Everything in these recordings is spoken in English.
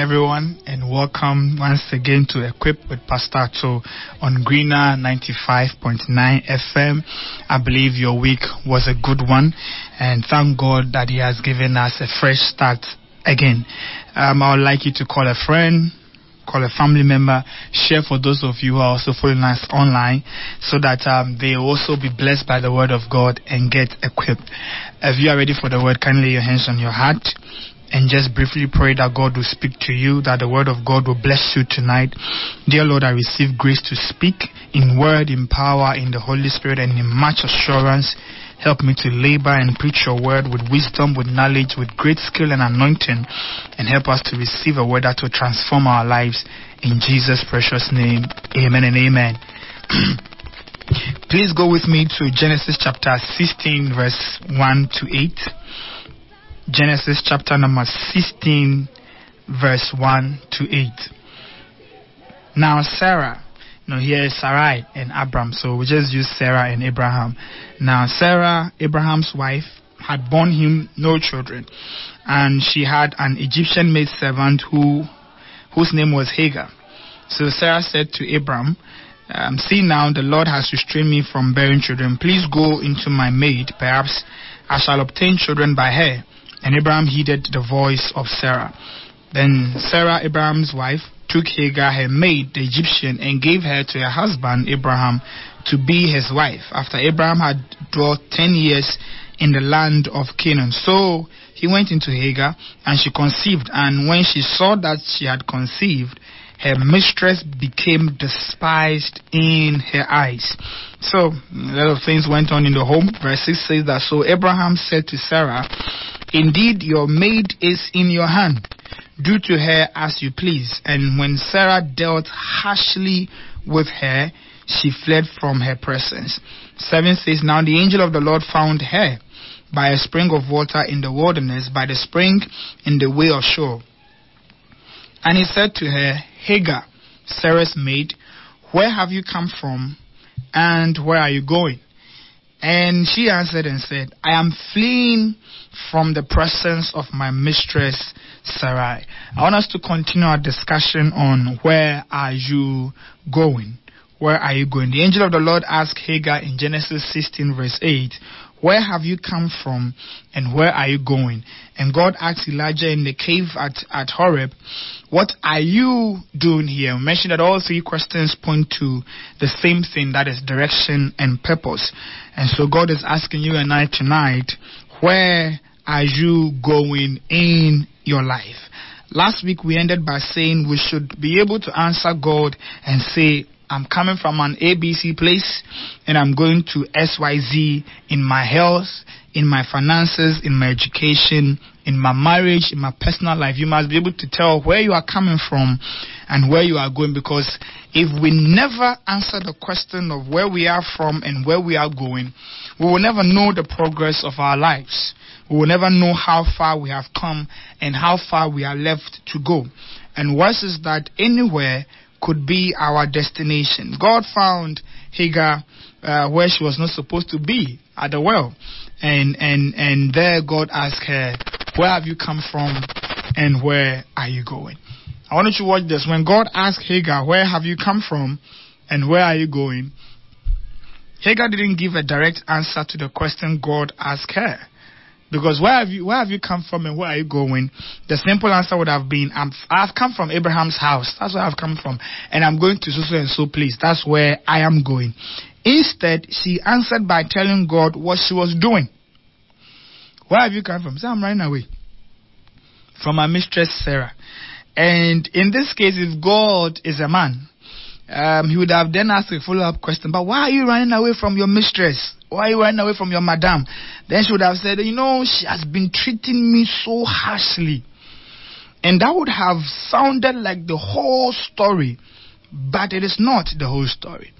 everyone, and welcome once again to Equip with Pastor Cho on Greener 95.9 FM. I believe your week was a good one, and thank God that He has given us a fresh start again. Um, I would like you to call a friend, call a family member, share for those of you who are also following us online so that um, they also be blessed by the word of God and get equipped. If you are ready for the word, kindly lay your hands on your heart and just briefly pray that God will speak to you, that the word of God will bless you tonight. Dear Lord, I receive grace to speak in word, in power, in the Holy Spirit, and in much assurance. Help me to labor and preach your word with wisdom, with knowledge, with great skill and anointing, and help us to receive a word that will transform our lives. In Jesus' precious name, amen and amen. Please go with me to Genesis chapter 16, verse 1 to 8. Genesis chapter number 16, verse 1 to 8. Now, Sarah, you know, here is Sarai and Abram, so we just use Sarah and Abraham. Now, Sarah, Abraham's wife, had borne him no children, and she had an Egyptian maid servant who, whose name was Hagar. So Sarah said to Abram, um, See now, the Lord has restrained me from bearing children. Please go into my maid, perhaps I shall obtain children by her. And Abraham heeded the voice of Sarah. Then Sarah, Abraham's wife, took Hagar, her maid, the Egyptian, and gave her to her husband Abraham to be his wife, after Abraham had dwelt ten years in the land of Canaan. So he went into Hagar, and she conceived, and when she saw that she had conceived, her mistress became despised in her eyes. So, a lot of things went on in the home. Verse 6 says that, So Abraham said to Sarah, Indeed, your maid is in your hand. Do to her as you please. And when Sarah dealt harshly with her, she fled from her presence. 7 says, Now the angel of the Lord found her by a spring of water in the wilderness, by the spring in the way of Shur. And he said to her, Hagar, Sarah's maid, where have you come from and where are you going? And she answered and said, I am fleeing from the presence of my mistress Sarai. I want us to continue our discussion on where are you going? Where are you going? The angel of the Lord asked Hagar in Genesis 16 verse 8, where have you come from and where are you going? And God asked Elijah in the cave at, at Horeb, What are you doing here? We mentioned that all three questions point to the same thing that is direction and purpose. And so God is asking you and I tonight, Where are you going in your life? Last week we ended by saying we should be able to answer God and say, I'm coming from an ABC place and I'm going to XYZ in my health, in my finances, in my education, in my marriage, in my personal life. You must be able to tell where you are coming from and where you are going because if we never answer the question of where we are from and where we are going, we will never know the progress of our lives. We will never know how far we have come and how far we are left to go. And worse is that anywhere could be our destination. God found Hagar uh, where she was not supposed to be at the well, and and and there God asked her, "Where have you come from, and where are you going?" I want you to watch this. When God asked Hagar, "Where have you come from, and where are you going?" Hagar didn't give a direct answer to the question God asked her. Because where have you where have you come from and where are you going? The simple answer would have been i have come from Abraham's house. That's where I've come from. And I'm going to so so and so place. That's where I am going. Instead, she answered by telling God what she was doing. Where have you come from? Say, I'm running away. From my mistress Sarah. And in this case, if God is a man, um, he would have then asked a follow up question, but why are you running away from your mistress? Why are you running away from your madam? Then she would have said, You know, she has been treating me so harshly. And that would have sounded like the whole story, but it is not the whole story.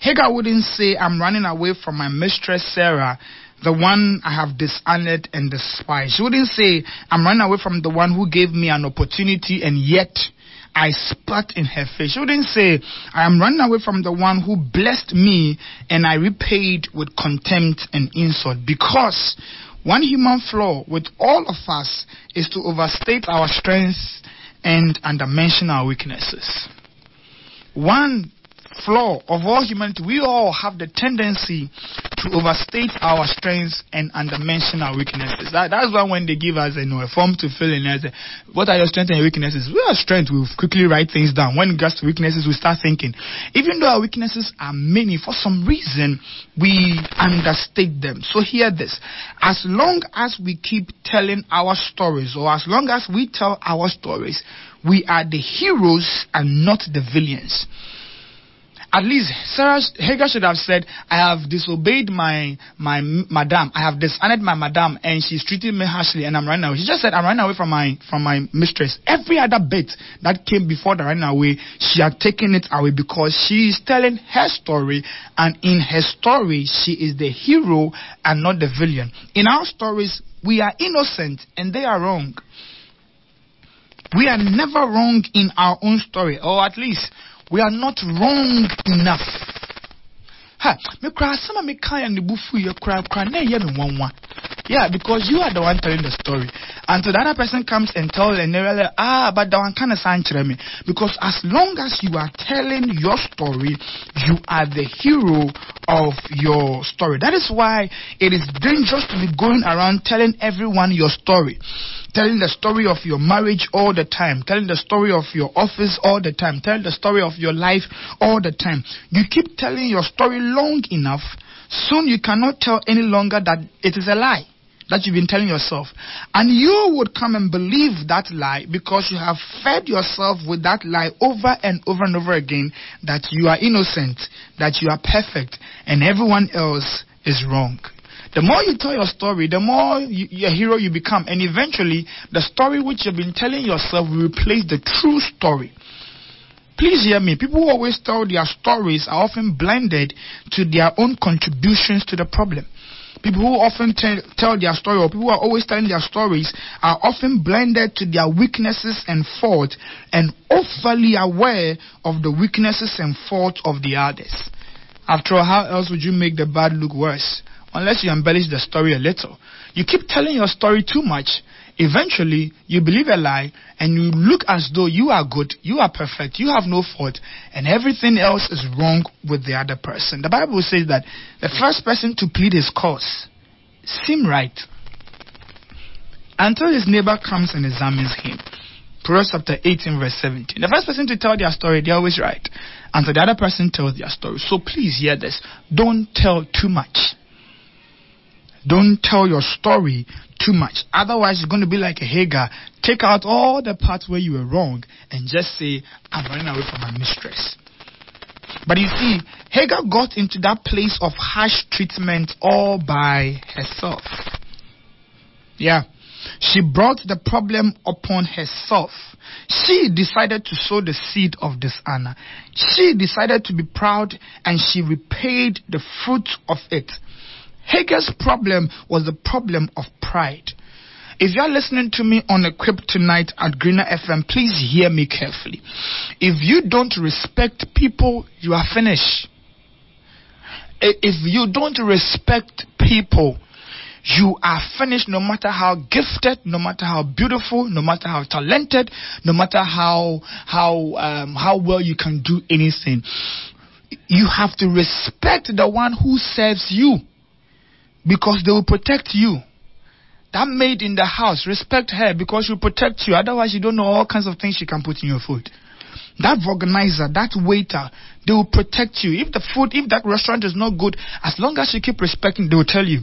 Hagar wouldn't say, I'm running away from my mistress Sarah, the one I have dishonored and despised. She wouldn't say, I'm running away from the one who gave me an opportunity and yet I spat in her face. She wouldn't say, I am running away from the one who blessed me and I repaid with contempt and insult. Because one human flaw with all of us is to overstate our strengths and undermention our weaknesses. One flaw of all humanity, we all have the tendency to overstate our strengths and undermention our weaknesses. That, that's why when they give us you know, a form to fill in, as what are your strengths and your weaknesses? We are strength, we quickly write things down. When it gets to weaknesses, we start thinking. Even though our weaknesses are many, for some reason, we understate them. So hear this. As long as we keep telling our stories, or as long as we tell our stories, we are the heroes and not the villains at least Sarah Hagar should have said, I have disobeyed my my madam. I have dishonored my madam, and she's treating me harshly, and I'm running away. She just said, I'm running away from my from my mistress. Every other bit that came before the running away, she had taken it away because she is telling her story, and in her story, she is the hero and not the villain. In our stories, we are innocent and they are wrong. We are never wrong in our own story, or at least we are not wrong enough. Ha, me cry some of me kind the bufu you cry cry na ye me. Yeah, because you are the one telling the story. And so the other person comes and tells and they're like, ah, but the one kind of me. Because as long as you are telling your story, you are the hero of your story. That is why it is dangerous to be going around telling everyone your story telling the story of your marriage all the time, telling the story of your office all the time, telling the story of your life all the time. You keep telling your story long enough, soon you cannot tell any longer that it is a lie that you've been telling yourself. And you would come and believe that lie because you have fed yourself with that lie over and over and over again that you are innocent, that you are perfect, and everyone else is wrong. The more you tell your story, the more you, a hero you become. And eventually, the story which you've been telling yourself will replace the true story. Please hear me. People who always tell their stories are often blinded to their own contributions to the problem. People who often tell their story, or people who are always telling their stories, are often blinded to their weaknesses and faults and overly aware of the weaknesses and faults of the others. After all, how else would you make the bad look worse? Unless you embellish the story a little. You keep telling your story too much, eventually you believe a lie and you look as though you are good, you are perfect, you have no fault, and everything else is wrong with the other person. The Bible says that the first person to plead his cause seem right until his neighbor comes and examines him. Proverbs chapter 18, verse 17. The first person to tell their story, they're always right. Until the other person tells their story. So please hear this. Don't tell too much. Don't tell your story too much. Otherwise, you're going to be like a Hagar. Take out all the parts where you were wrong and just say, I'm running away from my mistress. But you see, Hagar got into that place of harsh treatment all by herself. Yeah. She brought the problem upon herself. She decided to sow the seed of dishonor. She decided to be proud and she repaid the fruit of it. Hagar's problem was the problem of pride. If you're listening to me on Equip tonight at Greener FM, please hear me carefully. If you don't respect people, you are finished. If you don't respect people, you are finished no matter how gifted, no matter how beautiful, no matter how talented, no matter how how um, how well you can do anything. You have to respect the one who serves you because they will protect you. That maid in the house, respect her because she'll protect you. Otherwise, you don't know all kinds of things she can put in your food. That organizer, that waiter, they will protect you. If the food, if that restaurant is not good, as long as you keep respecting, they will tell you,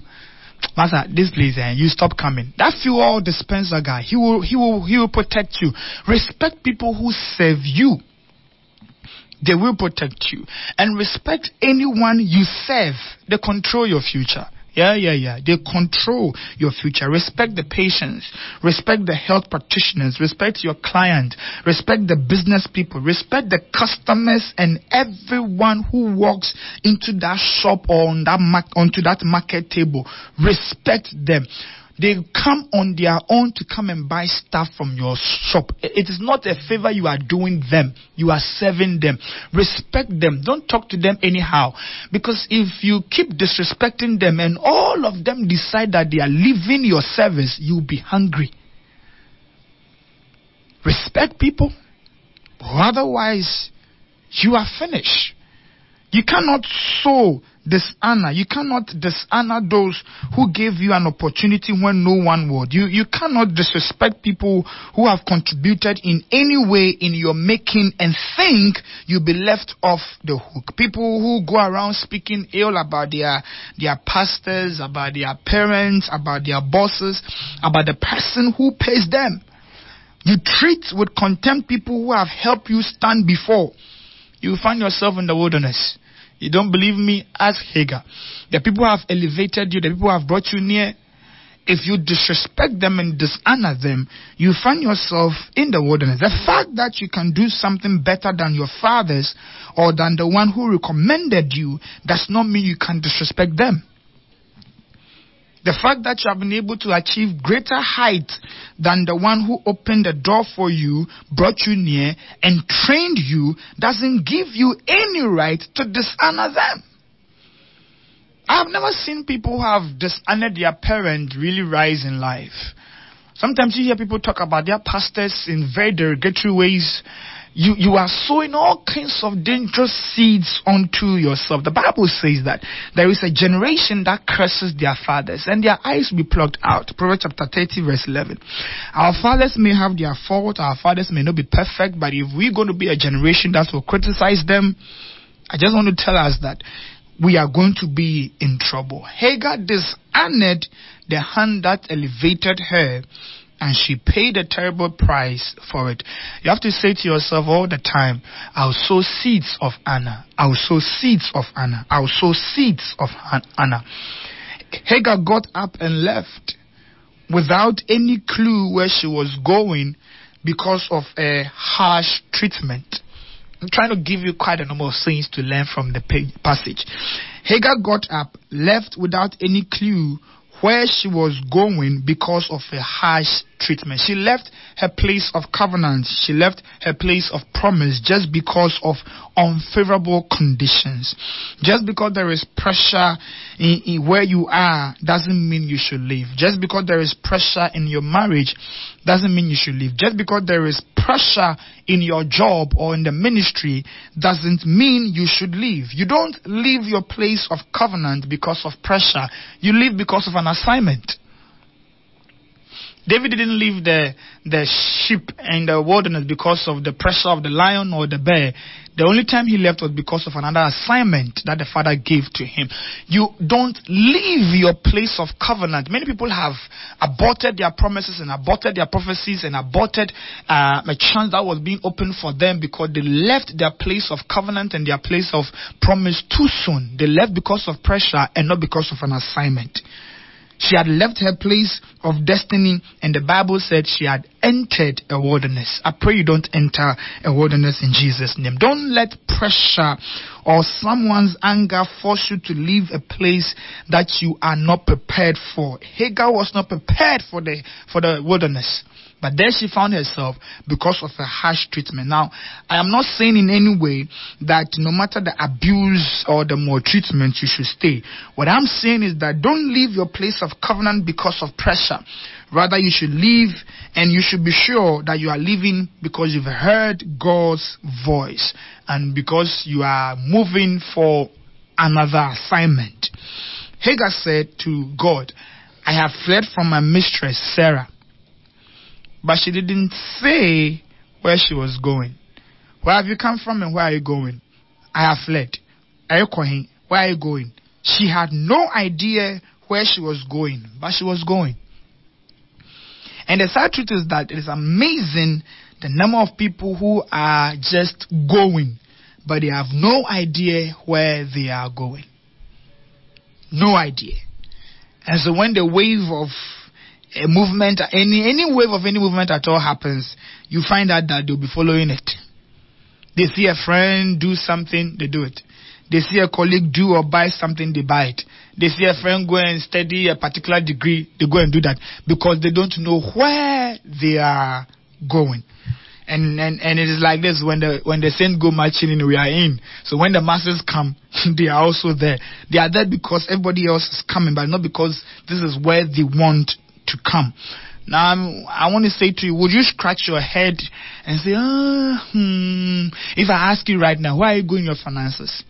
Master, this place, eh, you stop coming. That fuel dispenser guy, he will, he will, he will protect you. Respect people who serve you. They will protect you. And respect anyone you serve. They control your future. Yeah, yeah, yeah. They control your future. Respect the patients. Respect the health practitioners. Respect your client. Respect the business people. Respect the customers and everyone who walks into that shop or on that onto that market table. Respect them. They come on their own to come and buy stuff from your shop. It is not a favor you are doing them. You are serving them. Respect them. Don't talk to them anyhow. Because if you keep disrespecting them and all of them decide that they are leaving your service, you'll be hungry. respect people, otherwise, you are finished. You cannot sow dishonor. You cannot dishonor those who gave you an opportunity when no one would. You, you cannot disrespect people who have contributed in any way in your making and think you'll be left off the hook. People who go around speaking ill about their, their pastors, about their parents, about their bosses, about the person who pays them. You treat with contempt people who have helped you stand before. You find yourself in the wilderness. You don't believe me? Ask Hagar. The people have elevated you, the people have brought you near. If you disrespect them and dishonor them, you find yourself in the wilderness. The fact that you can do something better than your fathers or than the one who recommended you does not mean you can disrespect them. The fact that you have been able to achieve greater height than the one who opened the door for you, brought you near, and trained you doesn't give you any right to dishonor them. I've never seen people who have dishonored their parent really rise in life. Sometimes you hear people talk about their pastors in very derogatory ways you, you are sowing all kinds of dangerous seeds onto yourself. The Bible says that there is a generation that curses their fathers and their eyes be plucked out. Proverbs chapter 30 verse 11. Our fathers may have their fault, our fathers may not be perfect, but if we're going to be a generation that will criticize them, I just want to tell us that we are going to be in trouble. Hagar dishonored the hand that elevated her and she paid a terrible price for it. You have to say to yourself all the time, I'll sow seeds of honor. I'll sow seeds of honor. I'll sow seeds of honor. Hagar got up and left without any clue where she was going because of a harsh treatment. I'm trying to give you quite a number of things to learn from the passage. Hagar got up, left without any clue where she was going because of a harsh treatment. She left her place of covenant, she left her place of promise just because of unfavorable conditions. Just because there is pressure in, in where you are doesn't mean you should leave. Just because there is pressure in your marriage doesn't mean you should leave. Just because there is pressure in your job or in the ministry doesn't mean you should leave. You don't leave your place of covenant because of pressure. You leave because of an assignment. David didn't leave the, the sheep in the wilderness because of the pressure of the lion or the bear. The only time he left was because of another assignment that the father gave to him. You don't leave your place of covenant. Many people have aborted their promises and aborted their prophecies and aborted uh, a chance that was being opened for them because they left their place of covenant and their place of promise too soon. They left because of pressure and not because of an assignment. She had left her place of destiny, and the Bible said she had entered a wilderness. I pray you don't enter a wilderness in Jesus' name. Don't let pressure or someone's anger force you to leave a place that you are not prepared for. Hagar was not prepared for the for the wilderness. But there she found herself because of a harsh treatment. Now, I am not saying in any way that no matter the abuse or the maltreatment, you should stay. What I'm saying is that don't leave your place of covenant because of pressure. Rather, you should leave and you should be sure that you are leaving because you've heard God's voice and because you are moving for another assignment. Hagar said to God, I have fled from my mistress, Sarah but she didn't say where she was going. Where have you come from and where are you going? I have fled. Are you going? Where are you going? She had no idea where she was going, but she was going. And the sad truth is that it is amazing the number of people who are just going, but they have no idea where they are going. No idea. And so when the wave of a movement, any any wave of any movement at all happens, you find out that they'll be following it. They see a friend do something, they do it. They see a colleague do or buy something, they buy it. They see a friend go and study a particular degree, they go and do that because they don't know where they are going. And, and and it is like this when the when the saints go marching in, we are in. So when the masses come, they are also there. They are there because everybody else is coming, but not because this is where they want to come. Now, I'm, i want to say to you, would you scratch your head and say, ah, hmm, if I ask you right now, why are you going your finances?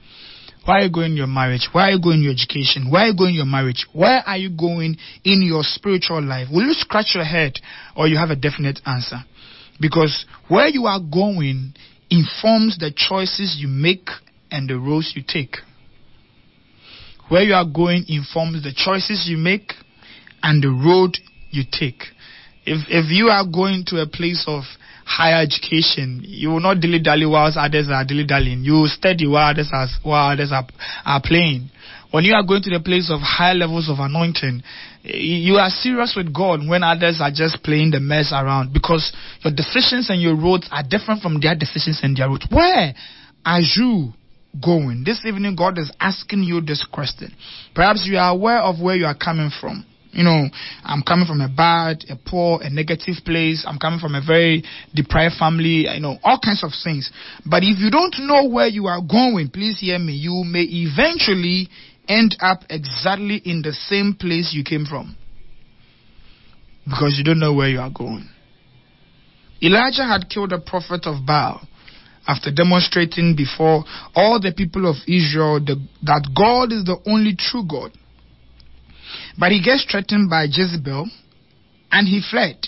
Why are you going your marriage? Why are you going your education? Why are you going your marriage? Where are you going in your spiritual life? Will you scratch your head or you have a definite answer? Because where you are going informs the choices you make and the roads you take. Where you are going informs the choices you make and the road you take. If if you are going to a place of higher education, you will not dilly dally whilst others are dilly dallying. You will study while others are while others are, are playing. When you are going to the place of higher levels of anointing, you are serious with God when others are just playing the mess around because your decisions and your roads are different from their decisions and their roads. Where are you going? This evening, God is asking you this question. Perhaps you are aware of where you are coming from. You know, I'm coming from a bad, a poor, a negative place. I'm coming from a very deprived family. You know, all kinds of things. But if you don't know where you are going, please hear me. You may eventually end up exactly in the same place you came from. Because you don't know where you are going. Elijah had killed a prophet of Baal after demonstrating before all the people of Israel that God is the only true God. But he gets threatened by Jezebel and he fled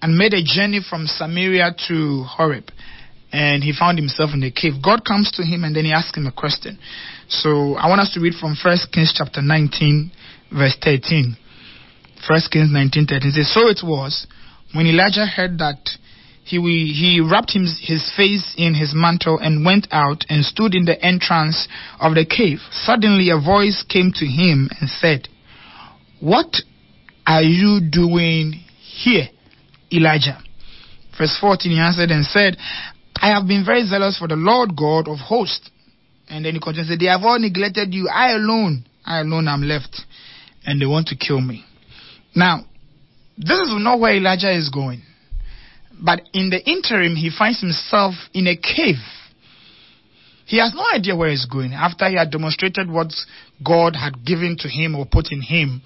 and made a journey from Samaria to Horeb. And he found himself in a cave. God comes to him and then he asks him a question. So I want us to read from 1 Kings chapter 19, verse 13. 1 Kings 19, 13 says, So it was when Elijah heard that he, he wrapped his, his face in his mantle and went out and stood in the entrance of the cave. Suddenly a voice came to him and said, what are you doing here, Elijah? Verse 14, he answered and said, I have been very zealous for the Lord God of hosts. And then he continued, said, They have all neglected you. I alone, I alone am left. And they want to kill me. Now, this is not where Elijah is going. But in the interim, he finds himself in a cave. He has no idea where he's going. After he had demonstrated what God had given to him or put in him,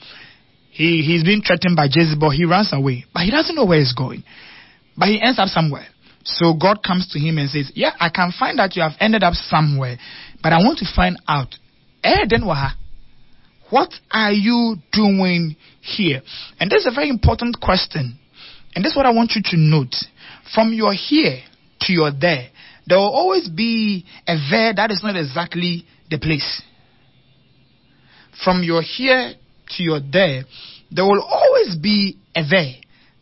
he, he's been threatened by Jezebel. He runs away, but he doesn't know where he's going. But he ends up somewhere. So God comes to him and says, Yeah, I can find that you have ended up somewhere, but I want to find out. Eh, then what are you doing here? And this is a very important question. And this is what I want you to note. From your here to your there, there will always be a there that is not exactly the place. From your here to your there, there will always be a there.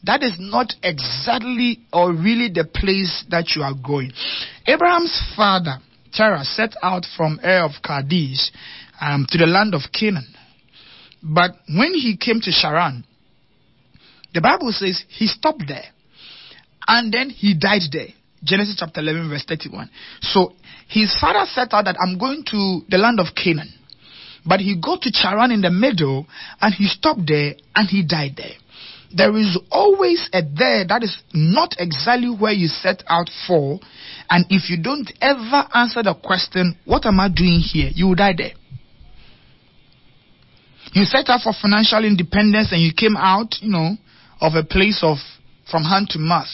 That is not exactly or really the place that you are going. Abraham's father, Terah, set out from Ur of Kadesh um, to the land of Canaan. But when he came to Charan, the Bible says he stopped there. And then he died there. Genesis chapter 11, verse 31. So his father set out that I'm going to the land of Canaan. But he got to Charan in the middle and he stopped there and he died there. There is always a there that is not exactly where you set out for. And if you don't ever answer the question, what am I doing here? You will die there. You set out for financial independence and you came out, you know, of a place of from hand to mouth.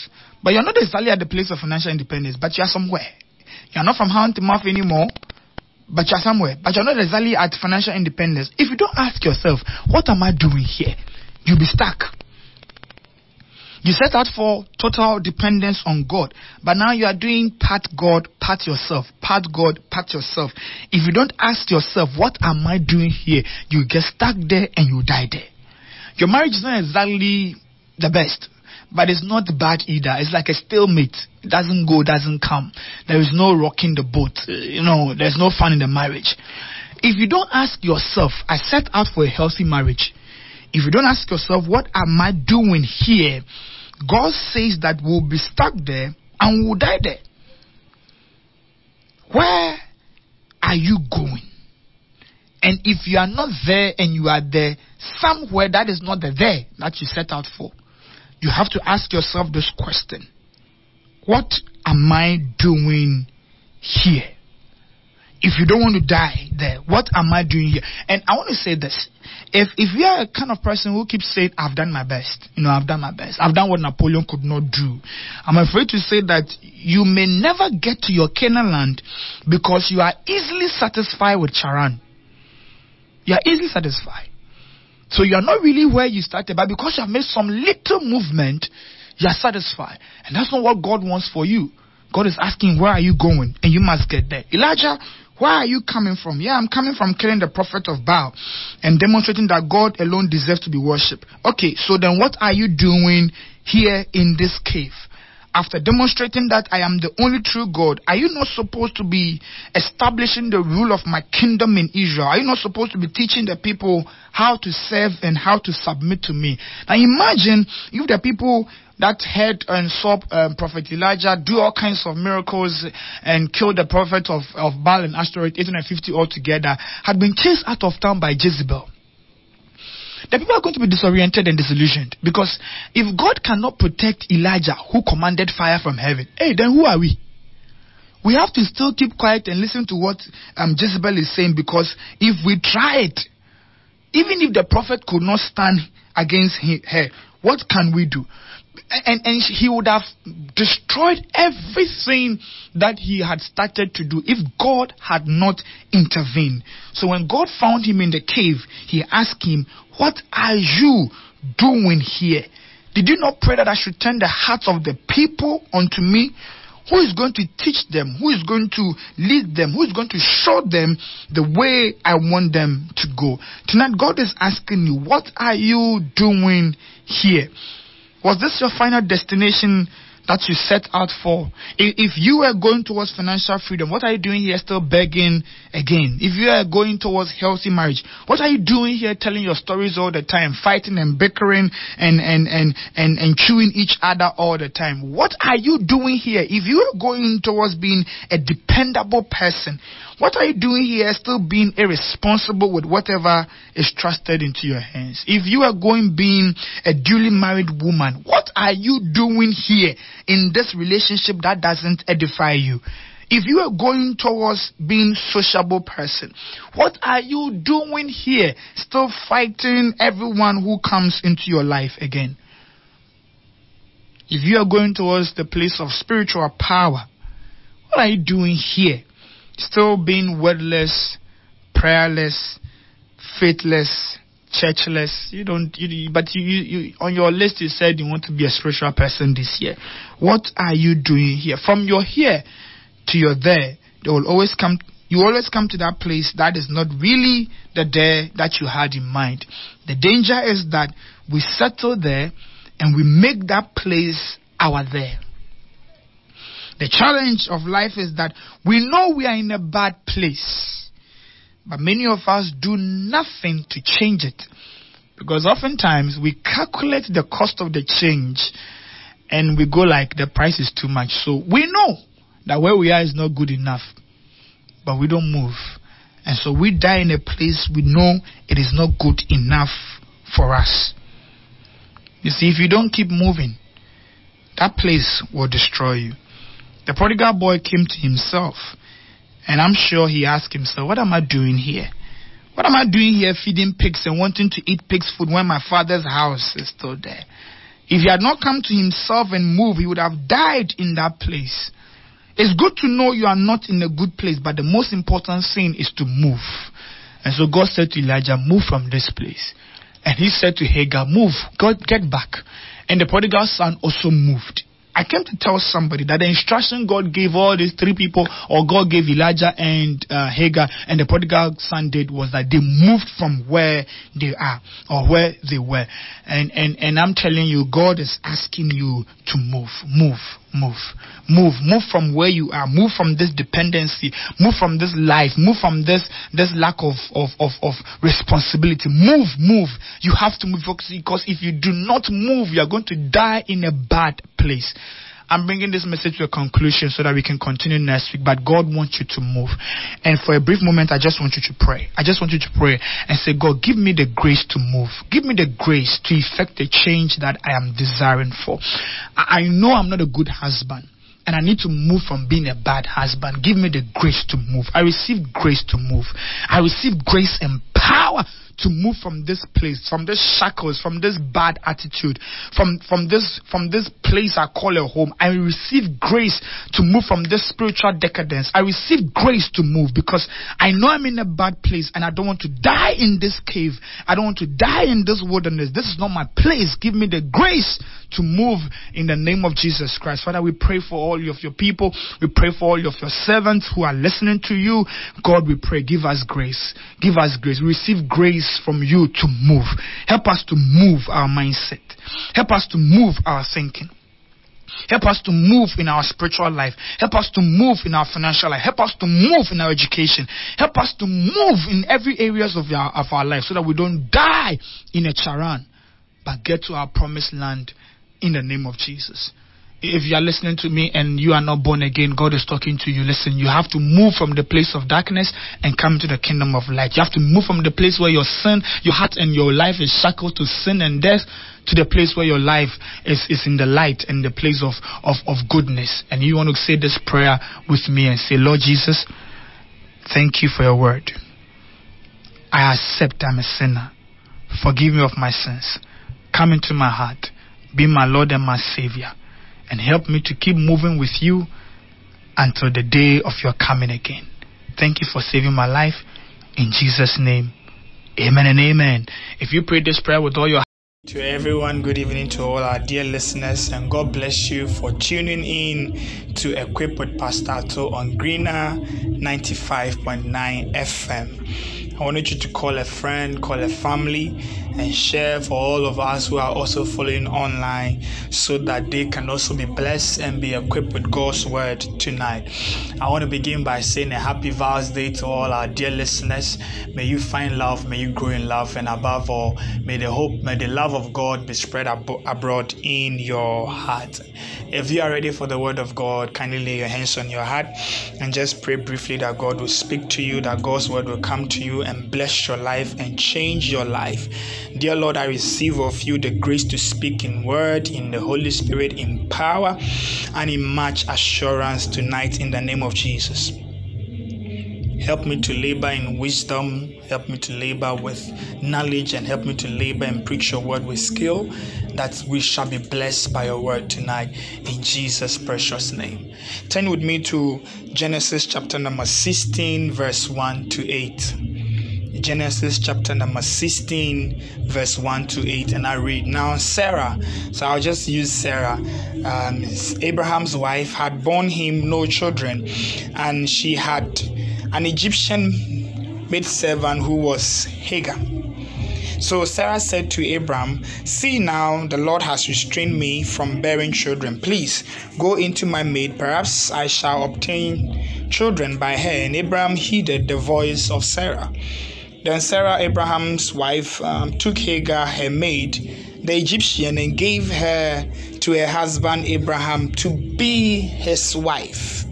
But you're not exactly at the place of financial independence, but you're somewhere. You're not from hand to mouth anymore, but you're somewhere. But you're not exactly at financial independence. If you don't ask yourself, what am I doing here? You'll be stuck. You set out for total dependence on God, but now you are doing part God, part yourself, part God, part yourself. If you don't ask yourself, what am I doing here? You get stuck there and you die there. Your marriage is not exactly the best, but it's not bad either. It's like a stalemate. It doesn't go, doesn't come. There is no rocking the boat. Uh, you know, there's no fun in the marriage. If you don't ask yourself, I set out for a healthy marriage. If you don't ask yourself, what am I doing here? God says that we'll be stuck there and we'll die there. Where are you going? And if you are not there and you are there somewhere that is not the there that you set out for, you have to ask yourself this question What am I doing here? if you don't want to die there, what am I doing here? And I want to say this. If if you are a kind of person who keeps saying, I've done my best, you know, I've done my best, I've done what Napoleon could not do, I'm afraid to say that you may never get to your Canaan land because you are easily satisfied with Charan. You are easily satisfied. So you are not really where you started, but because you have made some little movement, you are satisfied. And that's not what God wants for you. God is asking, Where are you going? And you must get there. Elijah, where are you coming from? Yeah, I'm coming from killing the prophet of Baal and demonstrating that God alone deserves to be worshipped. Okay, so then what are you doing here in this cave? After demonstrating that I am the only true God, are you not supposed to be establishing the rule of my kingdom in Israel? Are you not supposed to be teaching the people how to serve and how to submit to me? Now imagine if the people that heard and saw um, Prophet Elijah do all kinds of miracles and kill the prophet of, of Baal and Ashtoreth, 850 altogether, had been chased out of town by Jezebel the people are going to be disoriented and disillusioned. Because if God cannot protect Elijah, who commanded fire from heaven, hey, then who are we? We have to still keep quiet and listen to what um, Jezebel is saying because if we try it, even if the prophet could not stand against her, what can we do? And, and he would have destroyed everything that he had started to do if God had not intervened. So when God found him in the cave, he asked him, What are you doing here? Did you not pray that I should turn the hearts of the people unto me? Who is going to teach them? Who is going to lead them? Who is going to show them the way I want them to go? Tonight, God is asking you, What are you doing here? Was this your final destination that you set out for? If you were going towards financial freedom, what are you doing here still begging again? If you are going towards healthy marriage, what are you doing here telling your stories all the time, fighting and bickering and, and, and, and, and chewing each other all the time? What are you doing here? If you are going towards being a dependable person, what are you doing here still being irresponsible with whatever is trusted into your hands? If you are going being a duly married woman, what are you doing here in this relationship that doesn't edify you? If you are going towards being sociable person, what are you doing here? Still fighting everyone who comes into your life again. If you are going towards the place of spiritual power, what are you doing here? Still being wordless, prayerless, faithless, churchless. You don't, you, but you, you, on your list you said you want to be a spiritual person this year. What are you doing here? From your here to your there, will always come. You always come to that place that is not really the there that you had in mind. The danger is that we settle there and we make that place our there. The challenge of life is that we know we are in a bad place, but many of us do nothing to change it. Because oftentimes we calculate the cost of the change and we go like the price is too much. So we know that where we are is not good enough, but we don't move. And so we die in a place we know it is not good enough for us. You see, if you don't keep moving, that place will destroy you. The prodigal boy came to himself, and I'm sure he asked himself, What am I doing here? What am I doing here feeding pigs and wanting to eat pig's food when my father's house is still there? If he had not come to himself and moved, he would have died in that place. It's good to know you are not in a good place, but the most important thing is to move. And so God said to Elijah, Move from this place. And he said to Hagar, Move, God, get back. And the prodigal son also moved. I came to tell somebody that the instruction God gave all these three people, or God gave Elijah and uh, Hagar, and the prodigal son did was that they moved from where they are or where they were. And and and I'm telling you, God is asking you to move, move, move, move, move from where you are, move from this dependency, move from this life, move from this this lack of of of, of responsibility. Move, move. You have to move because if you do not move, you are going to die in a bad place. I'm bringing this message to a conclusion so that we can continue next week. But God wants you to move. And for a brief moment, I just want you to pray. I just want you to pray and say, God, give me the grace to move. Give me the grace to effect the change that I am desiring for. I know I'm not a good husband. and I need to move from being a bad husband. Give me the grace to move. I receive grace to move. I receive grace and power to move from this place, from this shackles, from this bad attitude, from from this from this place I call a home. I receive grace to move from this spiritual decadence. I receive grace to move because I know I'm in a bad place and I don't want to die in this cave. I don't want to die in this wilderness. This is not my place. Give me the grace to move in the name of Jesus Christ. Father, we pray for all of your people. We pray for all of your servants who are listening to you. God, we pray, give us grace. Give us grace. Receive grace from you to move. Help us to move our mindset. Help us to move our thinking. Help us to move in our spiritual life. Help us to move in our financial life. Help us to move in our education. Help us to move in every areas of our, of our life so that we don't die in a charan, but get to our promised land in the name of Jesus. If you are listening to me and you are not born again, God is talking to you. Listen, you have to move from the place of darkness and come to the kingdom of light. You have to move from the place where your sin, your heart, and your life is shackled to sin and death to the place where your life is, is in the light and the place of, of, of goodness. And you want to say this prayer with me and say, Lord Jesus, thank you for your word. I accept I'm a sinner. Forgive me of my sins. Come into my heart be my Lord and my Savior, and help me to keep moving with you until the day of your coming again. Thank you for saving my life. In Jesus' name, amen and amen. If you pray this prayer with all your heart, to everyone, good evening to all our dear listeners, and God bless you for tuning in to Equip with Pastor Ato on Greener 95.9 FM. I wanted you to call a friend, call a family, and share for all of us who are also following online so that they can also be blessed and be equipped with God's word tonight. I want to begin by saying a happy Vows Day to all our dear listeners. May you find love, may you grow in love, and above all, may the hope, may the love of God be spread ab- abroad in your heart. If you are ready for the word of God, kindly lay your hands on your heart and just pray briefly that God will speak to you, that God's word will come to you and bless your life and change your life. Dear Lord, I receive of you the grace to speak in word, in the Holy Spirit, in power, and in much assurance tonight in the name of Jesus. Help me to labor in wisdom. Help me to labor with knowledge and help me to labor and preach your word with skill that we shall be blessed by your word tonight in Jesus' precious name. Turn with me to Genesis chapter number 16, verse 1 to 8. Genesis chapter number 16, verse 1 to 8, and I read. Now, Sarah, so I'll just use Sarah, um, Abraham's wife, had borne him no children, and she had an Egyptian maidservant who was Hagar. So Sarah said to Abram, See now, the Lord has restrained me from bearing children. Please go into my maid, perhaps I shall obtain children by her. And Abram heeded the voice of Sarah. Then Sarah, Abraham's wife, um, took Hagar, her maid, the Egyptian, and gave her to her husband Abraham to be his wife.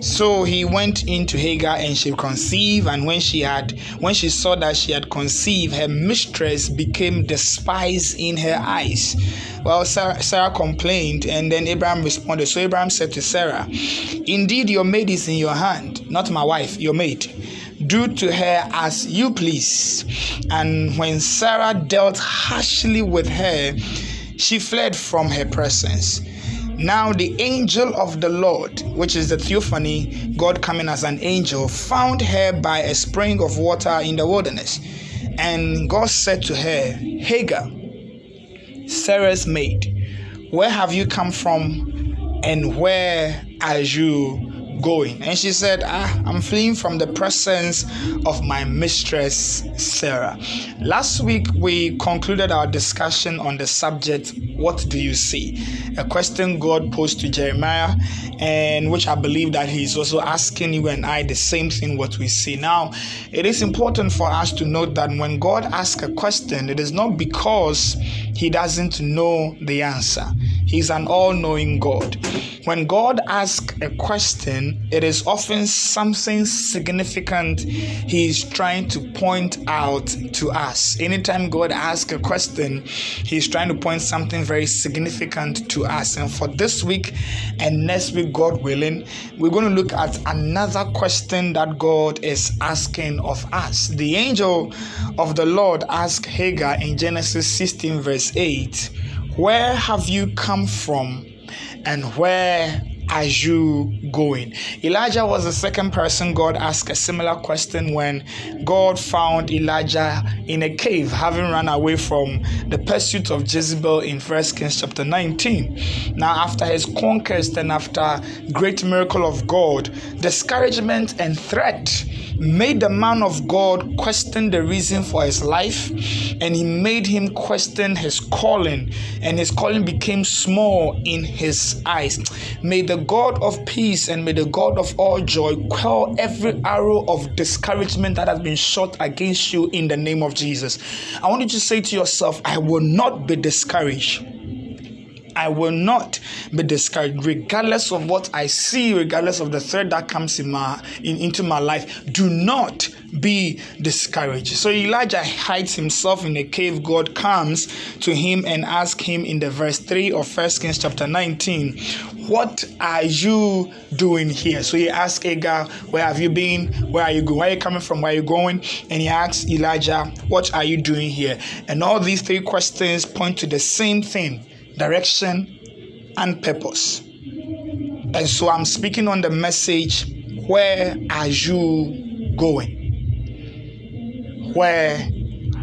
So he went into Hagar and she conceived, and when she had when she saw that she had conceived, her mistress became despised in her eyes. Well, Sarah, Sarah complained, and then Abraham responded. So Abraham said to Sarah, Indeed, your maid is in your hand, not my wife, your maid do to her as you please. And when Sarah dealt harshly with her, she fled from her presence. Now, the angel of the Lord, which is the theophany, God coming as an angel, found her by a spring of water in the wilderness. And God said to her, Hagar, Sarah's maid, where have you come from and where are you going? And she said, ah, I'm fleeing from the presence of my mistress, Sarah. Last week, we concluded our discussion on the subject, What do you see? A question God posed to Jeremiah, and which I believe that He's also asking you and I the same thing, what we see. Now, it is important for us to note that when God asks a question, it is not because He doesn't know the answer. He's an all knowing God. When God asks a question, it is often something significant He is trying to point out to us. Anytime God asks a question, He's trying to point something very significant to us. And for this week and next week, God willing, we're going to look at another question that God is asking of us. The angel of the Lord asked Hagar in Genesis 16, verse 8, Where have you come from? and where are you going? Elijah was the second person God asked a similar question when God found Elijah in a cave, having run away from the pursuit of Jezebel in 1 Kings chapter 19. Now, after his conquest and after great miracle of God, discouragement and threat made the man of God question the reason for his life and he made him question his calling, and his calling became small in his eyes. May the God of peace and may the God of all joy quell every arrow of discouragement that has been shot against you in the name of Jesus. I want you to say to yourself, I will not be discouraged. I will not be discouraged, regardless of what I see, regardless of the threat that comes in my in, into my life. Do not be discouraged. So Elijah hides himself in a cave. God comes to him and asks him in the verse 3 of First Kings chapter 19, What are you doing here? So he asks Hagar, Where have you been? Where are you going? Where are you coming from? Where are you going? And he asks Elijah, What are you doing here? And all these three questions point to the same thing direction and purpose. And so I'm speaking on the message where are you going? Where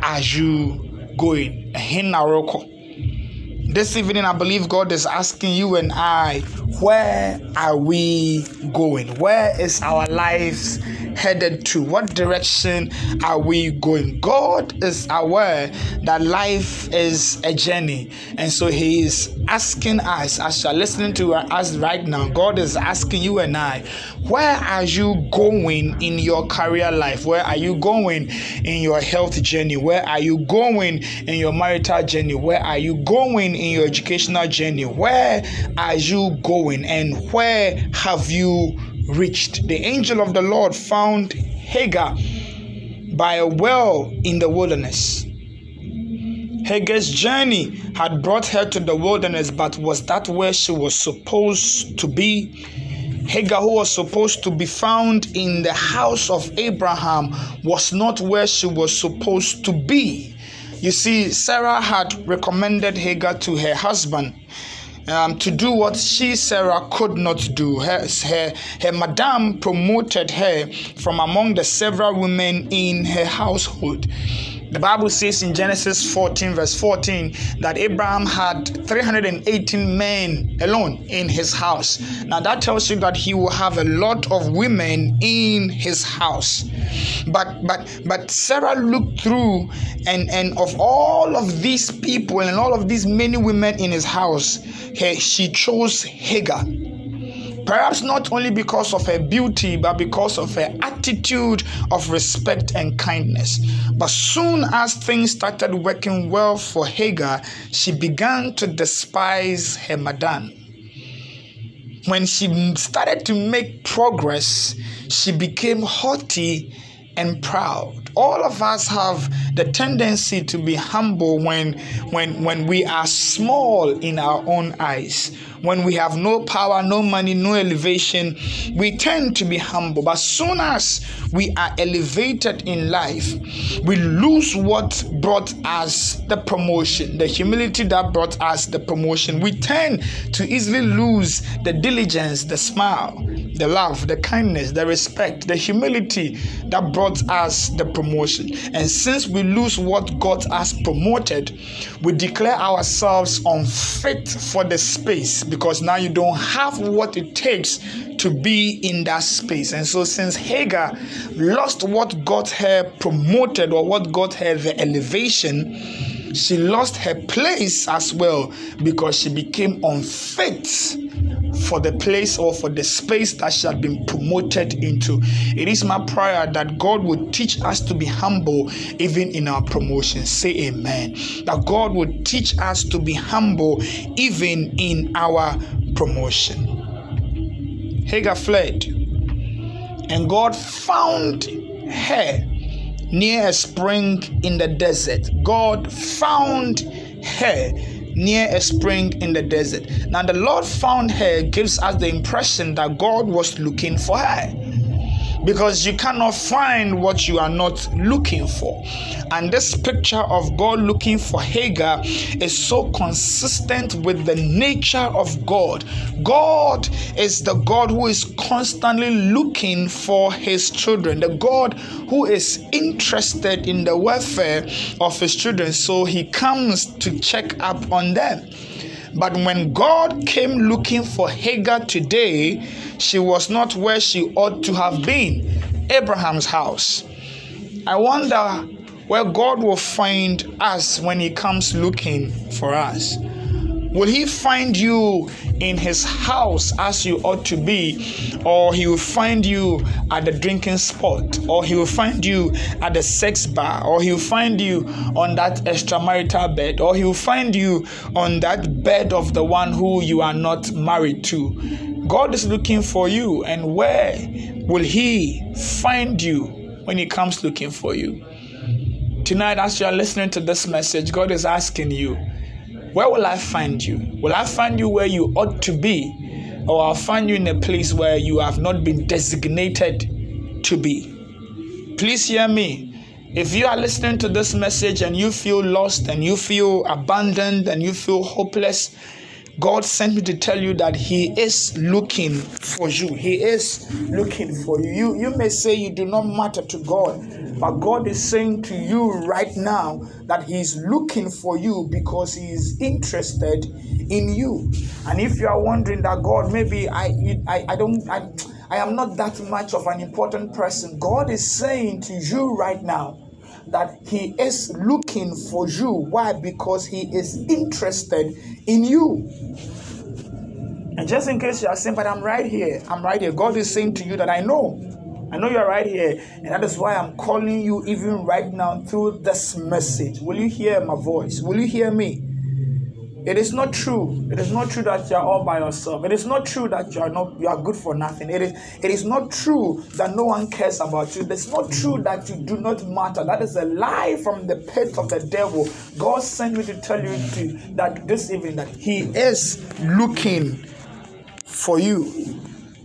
are you going? This evening, I believe God is asking you and I, where are we going? Where is our lives headed to? What direction are we going? God is aware that life is a journey, and so He is asking us, as you're listening to us right now, God is asking you and I, where are you going in your career life? Where are you going in your health journey? Where are you going in your marital journey? Where are you going in your educational journey? Where are you going and where have you reached? The angel of the Lord found Hagar by a well in the wilderness. Hagar's journey had brought her to the wilderness, but was that where she was supposed to be? Hagar, who was supposed to be found in the house of Abraham, was not where she was supposed to be. You see, Sarah had recommended Hagar to her husband. Um, to do what she, Sarah, could not do. Her, her, her madam promoted her from among the several women in her household. The Bible says in Genesis 14, verse 14, that Abraham had 318 men alone in his house. Now, that tells you that he will have a lot of women in his house. But but but Sarah looked through and and of all of these people and all of these many women in his house, she chose Hagar. Perhaps not only because of her beauty, but because of her attitude of respect and kindness. But soon as things started working well for Hagar, she began to despise her madam. When she started to make progress, she became haughty and proud all of us have the tendency to be humble when when when we are small in our own eyes. When we have no power no money no elevation we tend to be humble. But as soon as we are elevated in life we lose what brought us the promotion the humility that brought us the promotion. We tend to easily lose the diligence the smile the love the kindness the respect the humility that brought us the promotion promotion. And since we lose what God has promoted, we declare ourselves unfit for the space because now you don't have what it takes to be in that space. And so, since Hagar lost what got her promoted or what got her the elevation, she lost her place as well because she became unfit for the place or for the space that she had been promoted into. It is my prayer that God would teach us to be humble even in our promotion. Say amen. That God would teach us to be humble even in our promotion. Hagar fled, and God found her near a spring in the desert. God found her near a spring in the desert. Now, the Lord found her gives us the impression that God was looking for her because you cannot find what you are not looking for. And this picture of God looking for Hagar is so consistent with the nature of God. God is the God who is constantly looking for his children, the God who is interested in the welfare of his children. So he comes to check up on them. But when God came looking for Hagar today, she was not where she ought to have been Abraham's house. I wonder where God will find us when He comes looking for us. Will He find you in His house as you ought to be, or He will find you at the drinking spot, or He will find you at the sex bar, or He will find you on that extramarital bed, or He will find you on that bed of the one who you are not married to? God is looking for you, and where will He find you when He comes looking for you? Tonight, as you are listening to this message, God is asking you, Where will I find you? Will I find you where you ought to be, or I'll find you in a place where you have not been designated to be? Please hear me. If you are listening to this message and you feel lost and you feel abandoned and you feel hopeless, God sent me to tell you that He is looking for you. He is looking for you. You, you may say you do not matter to God, but God is saying to you right now that He is looking for you because He is interested in you. And if you are wondering that God, maybe I, I, I don't, I, I am not that much of an important person, God is saying to you right now that he is looking for you. Why? Because he is interested in you. And just in case you are saying, but I'm right here, I'm right here. God is saying to you that I know. I know you're right here, and that is why I'm calling you even right now through this message. Will you hear my voice? Will you hear me? It is not true. It is not true that you are all by yourself. It is not true that you are not you are good for nothing. It is it is not true that no one cares about you. It is not true that you do not matter. That is a lie from the pit of the devil. God sent me to tell you to, that this evening that He is looking for you.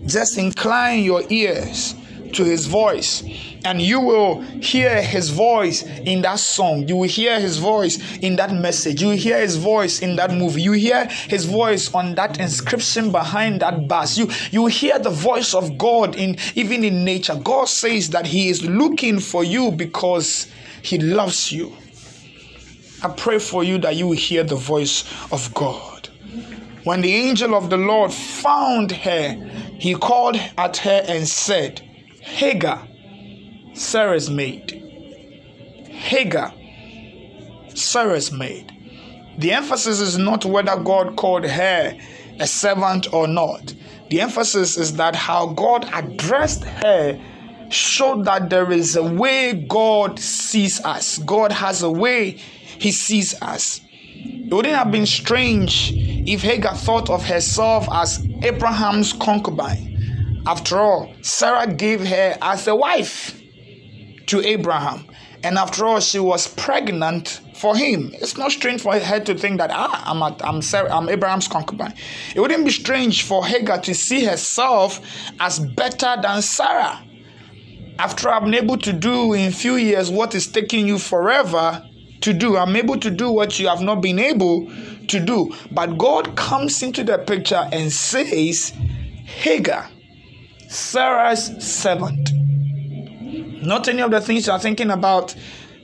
Just incline your ears to his voice and you will hear his voice in that song. You will hear his voice in that message. You will hear his voice in that movie. You hear his voice on that inscription behind that bus. You you hear the voice of god in even in nature. God says that he is looking for you because he loves you. I pray for you that you will hear the voice of god. When the angel of the lord found her he called at her and said Hagar, Sarah's maid. Hagar, Sarah's maid. The emphasis is not whether God called her a servant or not. The emphasis is that how God addressed her showed that there is a way God sees us. God has a way He sees us. It wouldn't have been strange if Hagar thought of herself as Abraham's concubine. After all, Sarah gave her as a wife to Abraham. And after all, she was pregnant for him. It's not strange for her to think that ah, I'm a, I'm, Sarah, I'm Abraham's concubine. It wouldn't be strange for Hagar to see herself as better than Sarah. After I'm able to do in few years what is taking you forever to do, I'm able to do what you have not been able to do. But God comes into the picture and says, Hagar, Sarah's servant. Not any of the things you are thinking about,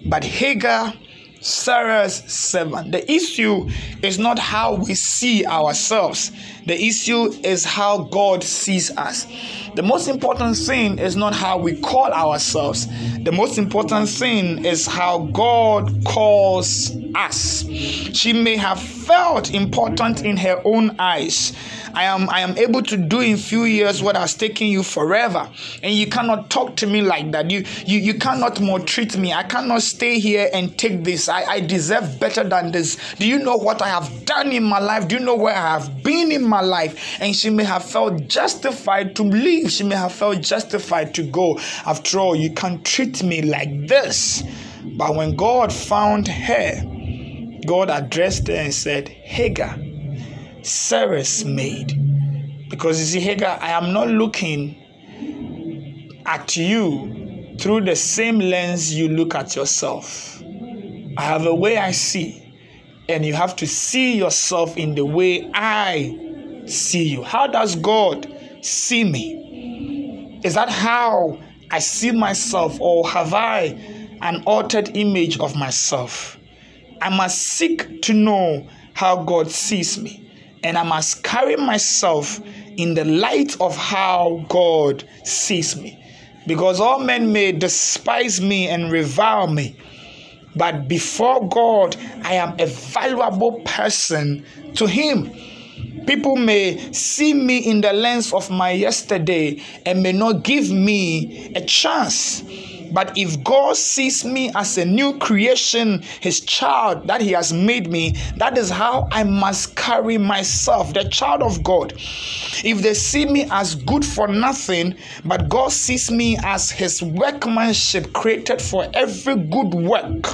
but Hagar, Sarah's servant. The issue is not how we see ourselves, the issue is how God sees us. The most important thing is not how we call ourselves, the most important thing is how God calls us. She may have felt important in her own eyes I am I am able to do in few years what has taken you forever. And you cannot talk to me like that. You you, you cannot maltreat me. I cannot stay here and take this. I, I deserve better than this. Do you know what I have done in my life? Do you know where I have been in my life? And she may have felt justified to leave. She may have felt justified to go. After all, you can't treat me like this. But when God found her, God addressed her and said, Hagar, Sarah's maid. Because you see, Hagar, I am not looking at you through the same lens you look at yourself. I have a way I see, and you have to see yourself in the way I see you. How does God see me? Is that how I see myself, or have I an altered image of myself? I must seek to know how God sees me and I must carry myself in the light of how God sees me. Because all men may despise me and revile me, but before God, I am a valuable person to Him. People may see me in the lens of my yesterday and may not give me a chance but if God sees me as a new creation, his child that he has made me, that is how I must carry myself, the child of God. If they see me as good for nothing, but God sees me as his workmanship created for every good work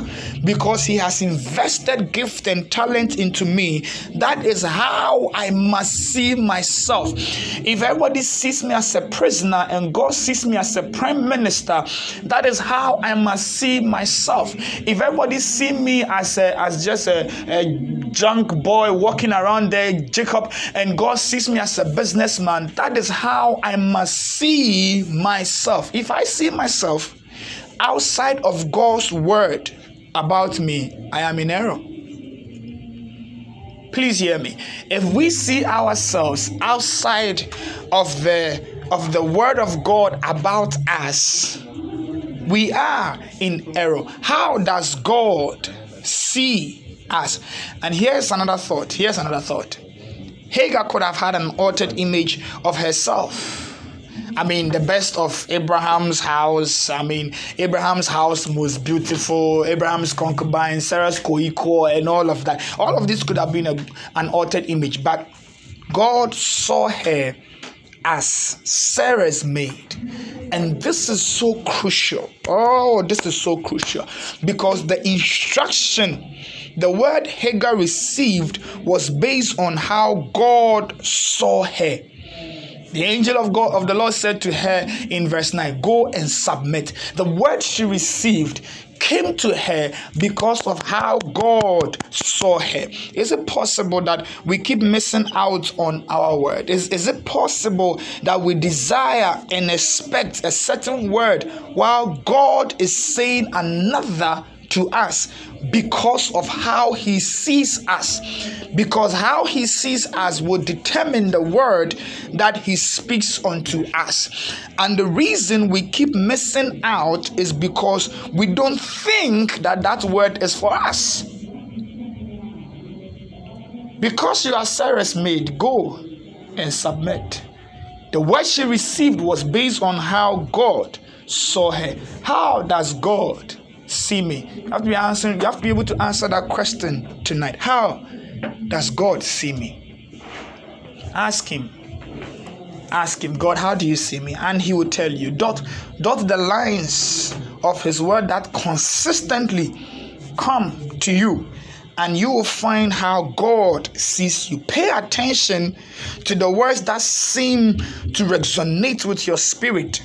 because he has invested gift and talent into me, that is how I must see myself. If everybody sees me as a prisoner and God sees me as a prime minister, that is how I must see myself. If everybody see me as a, as just a, a junk boy walking around there, Jacob, and God sees me as a businessman, that is how I must see myself. If I see myself outside of God's word about me, I am in error. Please hear me. If we see ourselves outside of the of the word of God about us, we are in error. How does God see us? And here's another thought. Here's another thought. Hagar could have had an altered image of herself. I mean, the best of Abraham's house. I mean, Abraham's house was beautiful. Abraham's concubine, Sarah's co-equal, and all of that. All of this could have been a, an altered image, but God saw her as Sarah's maid. And this is so crucial. Oh, this is so crucial because the instruction, the word Hagar received was based on how God saw her. The angel of God of the Lord said to her in verse 9, Go and submit. The word she received came to her because of how God saw her. Is it possible that we keep missing out on our word? Is, is it possible that we desire and expect a certain word while God is saying another to us because of how he sees us. Because how he sees us will determine the word that he speaks unto us. And the reason we keep missing out is because we don't think that that word is for us. Because you are Sarah's maid, go and submit. The word she received was based on how God saw her. How does God see me? You have to be answering, you have to be able to answer that question tonight. How does God see me? Ask him. Ask him, God, how do you see me? And he will tell you. Dot dot the lines of his word that consistently come to you and you will find how God sees you. Pay attention to the words that seem to resonate with your spirit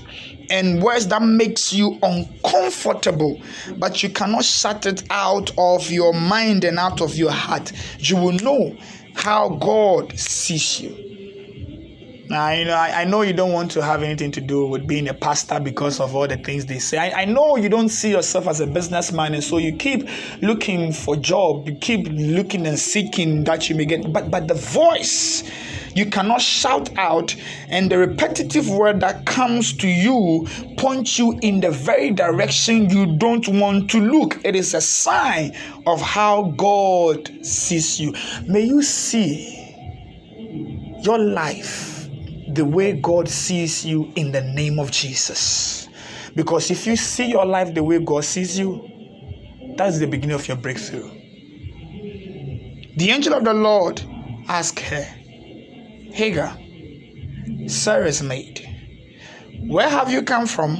and words that makes you uncomfortable but you cannot shut it out of your mind and out of your heart you will know how god sees you now, you know, I, I know you don't want to have anything to do with being a pastor because of all the things they say. I, I know you don't see yourself as a businessman, and so you keep looking for job. You keep looking and seeking that you may get. But but the voice You cannot shout out, and the repetitive word that comes to you points you in the very direction you don't want to look. It is a sign of how God sees you. May you see your life the way God sees you in the name of Jesus. Because if you see your life the way God sees you, that's the beginning of your breakthrough. The angel of the Lord asked her, Hagar, Sarah's maid, where have you come from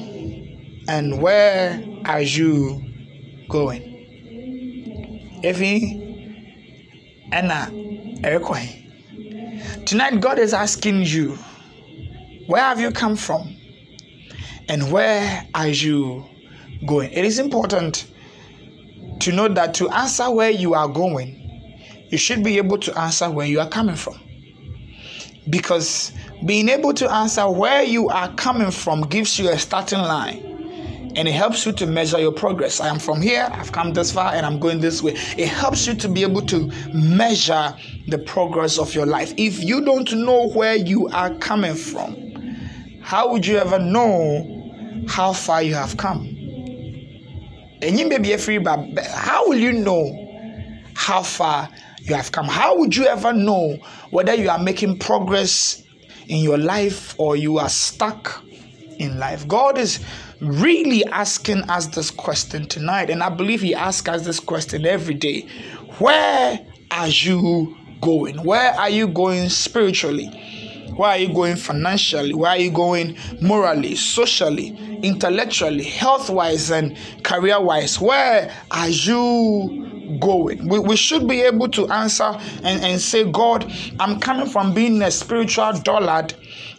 and where are you going? Evi, Anna, Tonight, God is asking you, where have you come from and where are you going? It is important to know that to answer where you are going, you should be able to answer where you are coming from. Because being able to answer where you are coming from gives you a starting line and it helps you to measure your progress. I am from here, I've come this far, and I'm going this way. It helps you to be able to measure the progress of your life. If you don't know where you are coming from, how would you ever know how far you have come? And you may be free, but how will you know how far you have come? How would you ever know whether you are making progress in your life or you are stuck in life? God is really asking us this question tonight, and I believe He asks us this question every day Where are you going? Where are you going spiritually? Where are you going financially? Where are you going morally, socially, intellectually, health wise, and career wise? Where are you going. We, we should be able to answer and, and say, God, I'm coming from being a spiritual dullard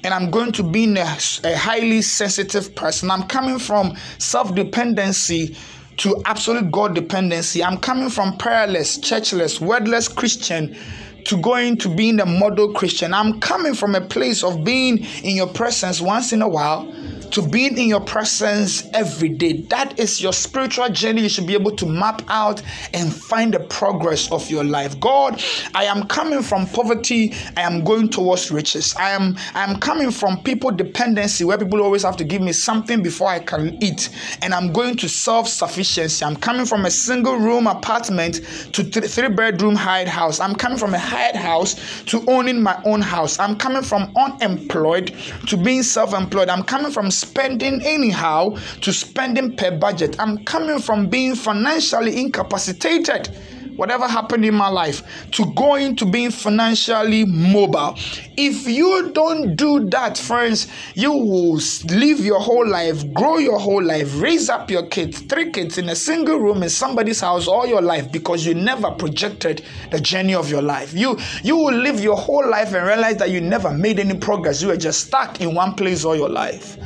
and I'm going to be a, a highly sensitive person. I'm coming from self dependency to absolute God dependency. I'm coming from prayerless, churchless, wordless Christian to going to being a model Christian. I'm coming from a place of being in your presence once in a while to being in your presence every day. That is your spiritual journey. You should be able to map out and find the progress of your life. God, I am coming from poverty. I am going towards riches. I am I am coming from people dependency where people always have to give me something before I can eat. And I'm going to self-sufficiency. I'm coming from a single room apartment to th- three bedroom hired house. I'm coming from a hired house to owning my own house. I'm coming from unemployed to being self-employed. I'm coming from spending anyhow to spending per budget. I'm coming from being financially incapacitated whatever happened in my life to going to being financially mobile. If you don't do that, friends, you will live your whole life, grow your whole life, raise up your kids, three kids in a single room in somebody's house all your life because you never projected the journey of your life. You you will live your whole life and realize that you never made any progress. You were just stuck in one place all your life.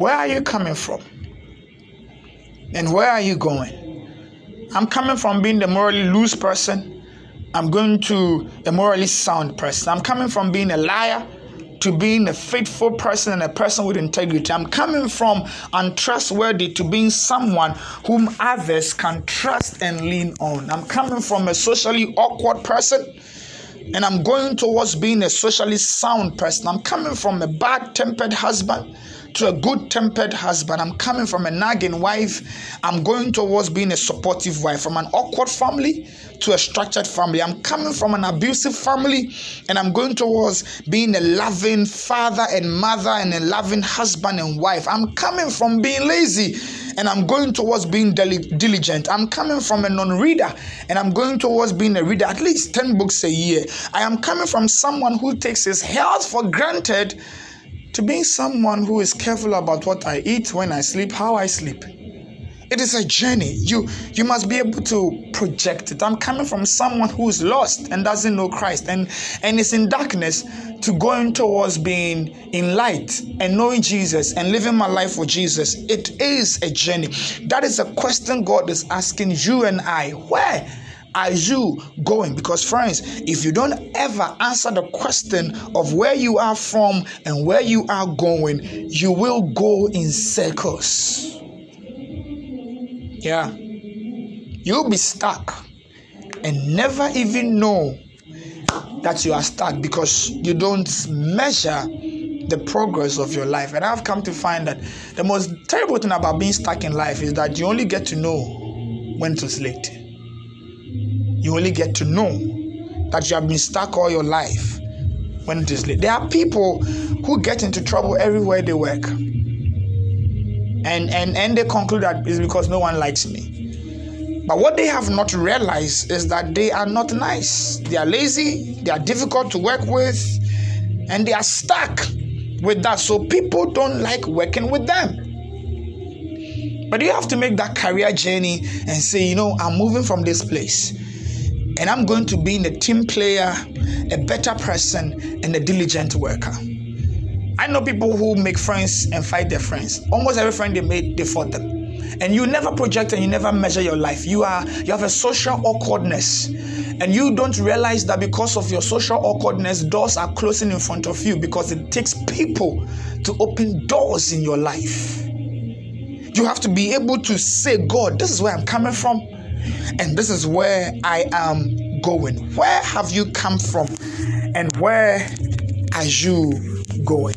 Where are you coming from? And where are you going? I'm coming from being the morally loose person. I'm going to a morally sound person. I'm coming from being a liar to being a faithful person and a person with integrity. I'm coming from untrustworthy to being someone whom others can trust and lean on. I'm coming from a socially awkward person and I'm going towards being a socially sound person. I'm coming from a bad tempered husband to a good tempered husband. I'm coming from a nagging wife. I'm going towards being a supportive wife. From an awkward family to a structured family. I'm coming from an abusive family and I'm going towards being a loving father and mother and a loving husband and wife. I'm coming from being lazy and I'm going towards being diligent. I'm coming from a non reader and I'm going towards being a reader, at least 10 books a year. I am coming from someone who takes his health for granted to being someone who is careful about what I eat, when I sleep, how I sleep. It is a journey. You you must be able to project it. I'm coming from someone who is lost and doesn't know Christ and and is in darkness to going towards being in light and knowing Jesus and living my life for Jesus. It is a journey. That is a question God is asking you and I. Where are you going? Because, friends, if you don't ever answer the question of where you are from and where you are going, you will go in circles. Yeah. You'll be stuck and never even know that you are stuck because you don't measure the progress of your life. And I've come to find that the most terrible thing about being stuck in life is that you only get to know when it was late. You only get to know that you have been stuck all your life when it is late. There are people who get into trouble everywhere they work. And and and they conclude that it's because no one likes me. But what they have not realized is that they are not nice. They are lazy, they are difficult to work with, and they are stuck with that. So people don't like working with them. But you have to make that career journey and say, you know, I'm moving from this place and I'm going to be in a team player, a better person, and a diligent worker. I know people who make friends and fight their friends. Almost every friend they made, they fought them. And you never project and you never measure your life. You are you have a social awkwardness. And you don't realize that because of your social awkwardness, doors are closing in front of you because it takes people to open doors in your life. You have to be able to say, God, this is where I'm coming from, and this is where I am going. Where have you come from, and where are you going?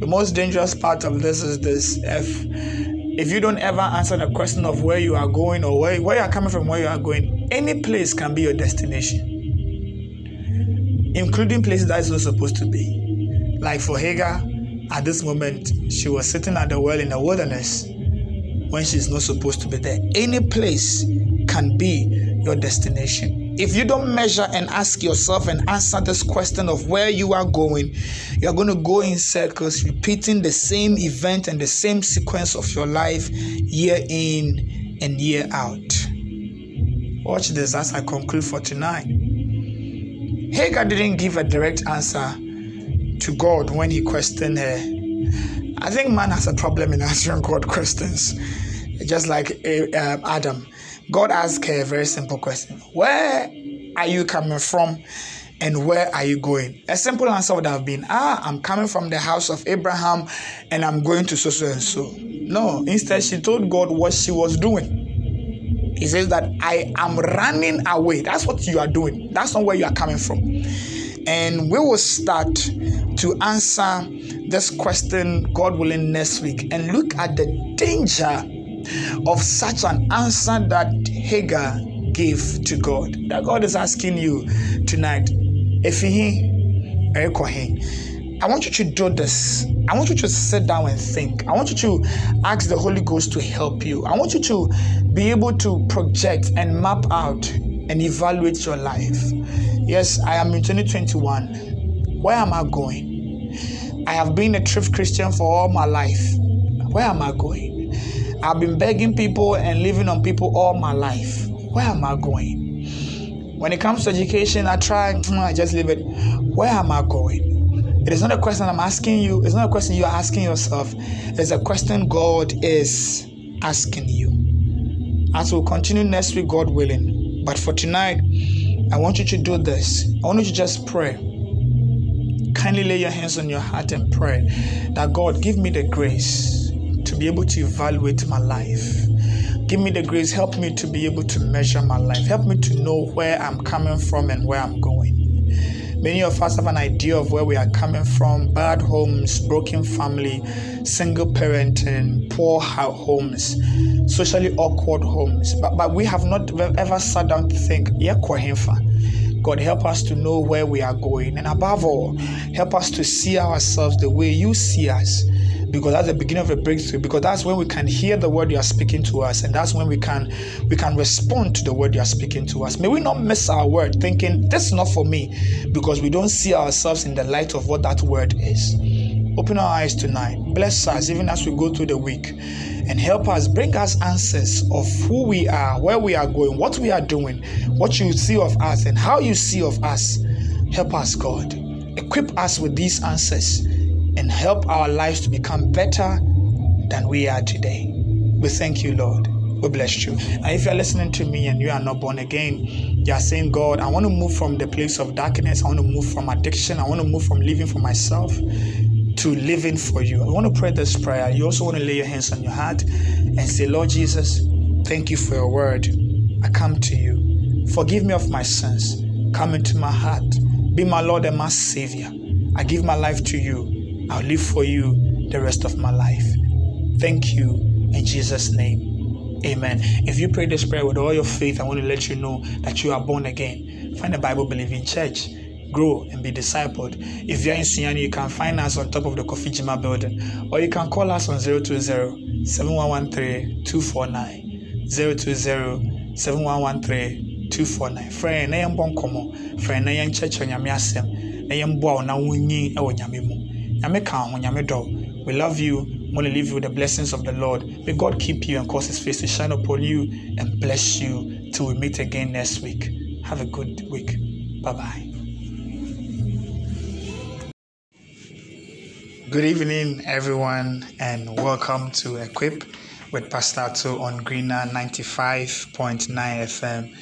The most dangerous part of this is this if if you don't ever answer the question of where you are going or where, where you are coming from, where you are going, any place can be your destination, including places that is not supposed to be. Like for Hagar, at this moment, she was sitting at the well in the wilderness when she's not supposed to be there. Any place can be your destination. If you don't measure and ask yourself and answer this question of where you are going, you're going to go in circles, repeating the same event and the same sequence of your life year in and year out. Watch this as I conclude for tonight. Hagar didn't give a direct answer to God when he questioned her. I think man has a problem in answering God questions, just like uh, Adam. God asked a very simple question Where are you coming from? And where are you going? A simple answer would have been, Ah, I'm coming from the house of Abraham and I'm going to so so and so. No, instead, she told God what she was doing. He says that I am running away. That's what you are doing. That's not where you are coming from. And we will start to answer this question, God willing, next week and look at the danger of such an answer that Hagar gave to God. That God is asking you tonight. If he, I want you to do this. I want you to sit down and think. I want you to ask the Holy Ghost to help you. I want you to be able to project and map out and evaluate your life. Yes, I am in 2021. Where am I going? I have been a truth Christian for all my life. Where am I going? I've been begging people and living on people all my life. Where am I going? When it comes to education, I try, mm, I just leave it. Where am I going? It is not a question I'm asking you, it's not a question you're asking yourself. It's a question God is asking you. As we'll continue next week, God willing. But for tonight, I want you to do this. I want you to just pray. Kindly lay your hands on your heart and pray that God give me the grace to be able to evaluate my life. Give me the grace, help me to be able to measure my life. Help me to know where I'm coming from and where I'm going. Many of us have an idea of where we are coming from bad homes, broken family, single parenting, poor homes, socially awkward homes. But, but we have not ever sat down to think, yeah, God, help us to know where we are going. And above all, help us to see ourselves the way you see us. Because that's the beginning of a breakthrough. Because that's when we can hear the word you are speaking to us. And that's when we can we can respond to the word you are speaking to us. May we not miss our word thinking this is not for me. Because we don't see ourselves in the light of what that word is open our eyes tonight bless us even as we go through the week and help us bring us answers of who we are where we are going what we are doing what you see of us and how you see of us help us god equip us with these answers and help our lives to become better than we are today. We thank you, Lord. We bless you. And if you're listening to me and you are not born again, you are saying, God, I want to move from the place of darkness. I want to move from addiction. I want to move from living for myself to living for you. I want to pray this prayer. You also want to lay your hands on your heart and say, Lord Jesus, thank you for your word. I come to you. Forgive me of my sins. Come into my heart. Be my Lord and my Savior. I give my life to you. I'll live for you the rest of my life. Thank you in Jesus' name. Amen. If you pray this prayer with all your faith, I want to let you know that you are born again. Find a Bible believing church grow and be discipled. If you're in Sunyani, you can find us on top of the Kofi Jima building, or you can call us on 020 7113 249. 020 7113 249. Friend, yɛn bɔ nkɔmɔ. Friend, na yɛn kyerɛkyerɛ nyame asɛm. Na yɛn bɔ a na wonyi wɔ nyame mu. Nyame ka. We love you. I want to leave you with the blessings of the Lord. May God keep you and cause His face to shine upon you and bless you till we meet again next week. Have a good week. Bye bye. Good evening, everyone, and welcome to Equip with Pastor To on Greener 95.9 FM.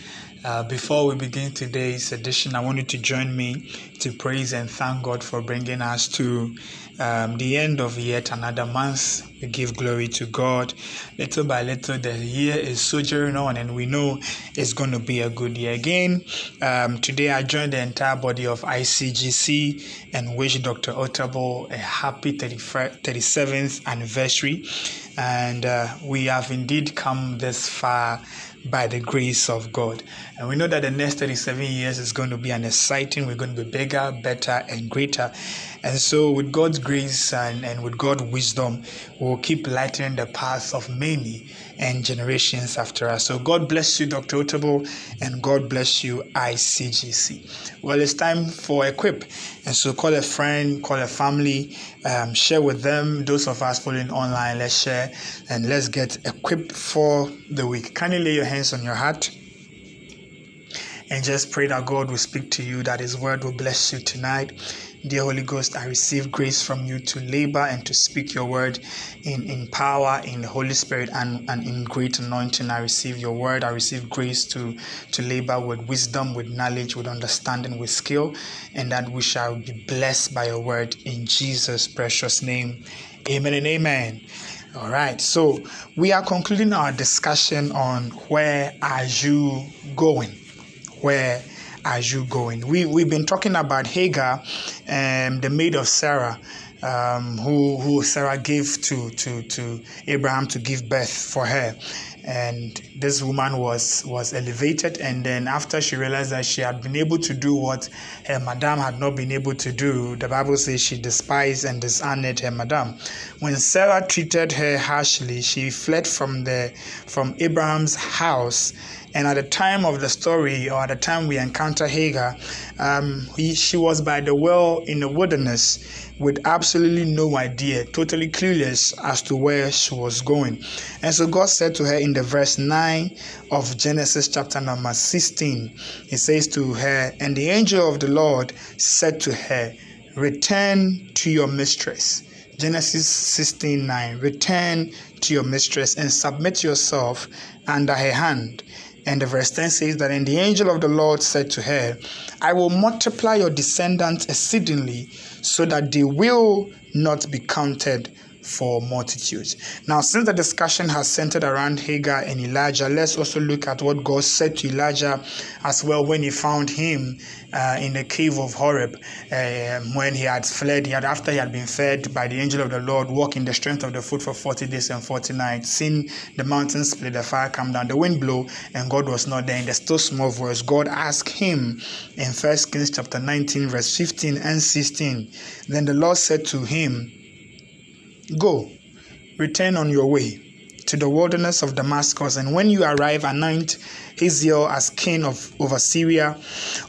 Uh, before we begin today's edition, I want you to join me to praise and thank God for bringing us to um, the end of yet another month. We give glory to God. Little by little, the year is sojourning on, and we know it's going to be a good year again. Um, today, I joined the entire body of ICGC and wish Dr. Otabil a happy 37th anniversary. And uh, we have indeed come this far by the grace of God. And we know that the next 37 years is going to be an exciting, we're going to be bigger, better, and greater. And so, with God's grace and, and with God's wisdom, we'll keep lightening the path of many and generations after us. So, God bless you, Dr. Otabil, and God bless you, ICGC. Well, it's time for Equip. And so, call a friend, call a family, um, share with them. Those of us following online, let's share and let's get equipped for the week. Can you lay your hands on your heart? And just pray that God will speak to you, that His word will bless you tonight. Dear Holy Ghost, I receive grace from you to labor and to speak your word in, in power, in the Holy Spirit, and, and in great anointing. I receive your word. I receive grace to, to labor with wisdom, with knowledge, with understanding, with skill, and that we shall be blessed by your word in Jesus' precious name. Amen and amen. All right, so we are concluding our discussion on where are you going? Where are you going? We we've been talking about Hagar, um, the maid of Sarah, um, who who Sarah gave to to to Abraham to give birth for her, and this woman was was elevated. And then after she realized that she had been able to do what her madam had not been able to do, the Bible says she despised and dishonored her madam. When Sarah treated her harshly, she fled from the from Abraham's house and at the time of the story, or at the time we encounter Hagar, um, he, she was by the well in the wilderness with absolutely no idea, totally clueless as to where she was going. And so God said to her in the verse 9 of Genesis chapter number 16, He says to her, And the angel of the Lord said to her, Return to your mistress. Genesis 16 9. Return to your mistress and submit yourself under her hand. And the verse 10 says that, And the angel of the Lord said to her, I will multiply your descendants exceedingly, so that they will not be counted for multitudes. Now, since the discussion has centered around Hagar and Elijah, let's also look at what God said to Elijah as well when he found him uh, in the cave of Horeb, uh, when he had fled, he had after he had been fed by the angel of the Lord, walk in the strength of the foot for 40 days and 40 nights, seen the mountains split, the fire come down, the wind blow, and God was not there. In the still small voice, God asked him in First Kings chapter 19, verse 15 and 16. Then the Lord said to him, Go, return on your way to the wilderness of Damascus, and when you arrive, anoint Hazael as king of over Syria.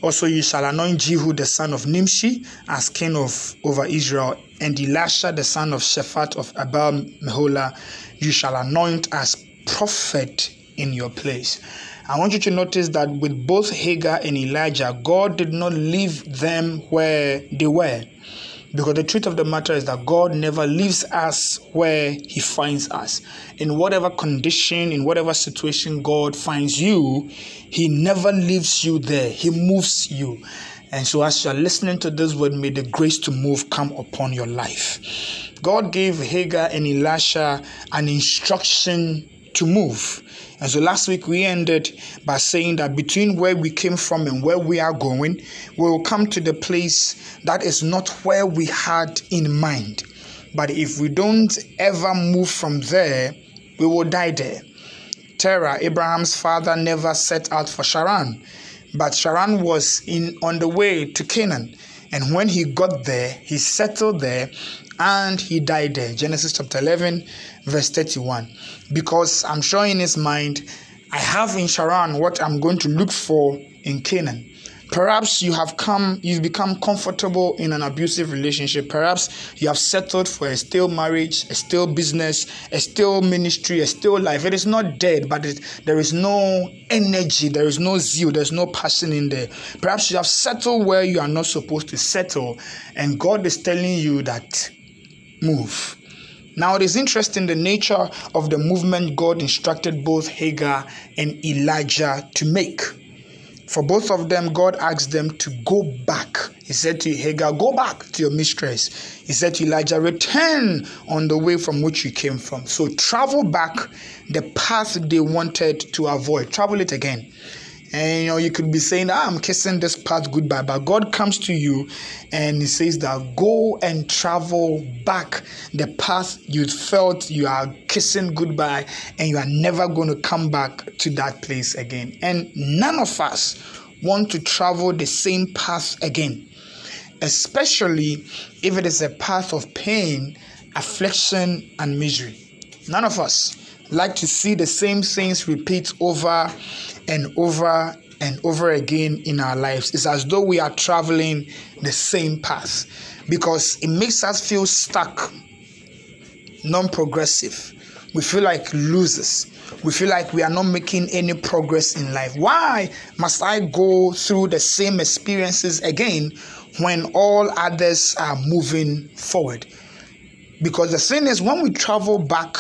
Also, you shall anoint Jehu the son of Nimshi as king of over Israel, and Elisha the son of Shaphat of Abel Meholah you shall anoint as prophet in your place. I want you to notice that with both Hagar and Elijah, God did not leave them where they were. Because the truth of the matter is that God never leaves us where He finds us. In whatever condition, in whatever situation God finds you, He never leaves you there. He moves you. And so, as you are listening to this word, may the grace to move come upon your life. God gave Hagar and Elisha an instruction to move. And so last week we ended by saying that between where we came from and where we are going, we will come to the place that is not where we had in mind. But if we don't ever move from there, we will die there. Terah, Abraham's father, never set out for Charan, but Charan was in on the way to Canaan. And when he got there, he settled there and he died there. Genesis chapter 11, verse 31. Because I'm sure in his mind, I have in Charan what I'm going to look for in Canaan. Perhaps you have come, you've become comfortable in an abusive relationship. Perhaps you have settled for a stale marriage, a stale business, a stale ministry, a stale life. It is not dead, but it, there is no energy, there is no zeal, there's no passion in there. Perhaps you have settled where you are not supposed to settle, and God is telling you that move. Now, it is interesting the nature of the movement God instructed both Hagar and Elijah to make. For both of them, God asked them to go back. He said to Hagar, Go back to your mistress. He said to Elijah, Return on the way from which you came from. So travel back the path they wanted to avoid. Travel it again. And you know, you could be saying, ah, I'm kissing this path goodbye. But God comes to you and He says that go and travel back the path you felt you are kissing goodbye and you are never going to come back to that place again. And none of us want to travel the same path again, especially if it is a path of pain, affliction, and misery. None of us like to see the same things repeat over and over and over again in our lives. It's as though we are traveling the same path because it makes us feel stuck, non progressive. We feel like losers. We feel like we are not making any progress in life. Why must I go through the same experiences again when all others are moving forward? Because the thing is, when we travel back,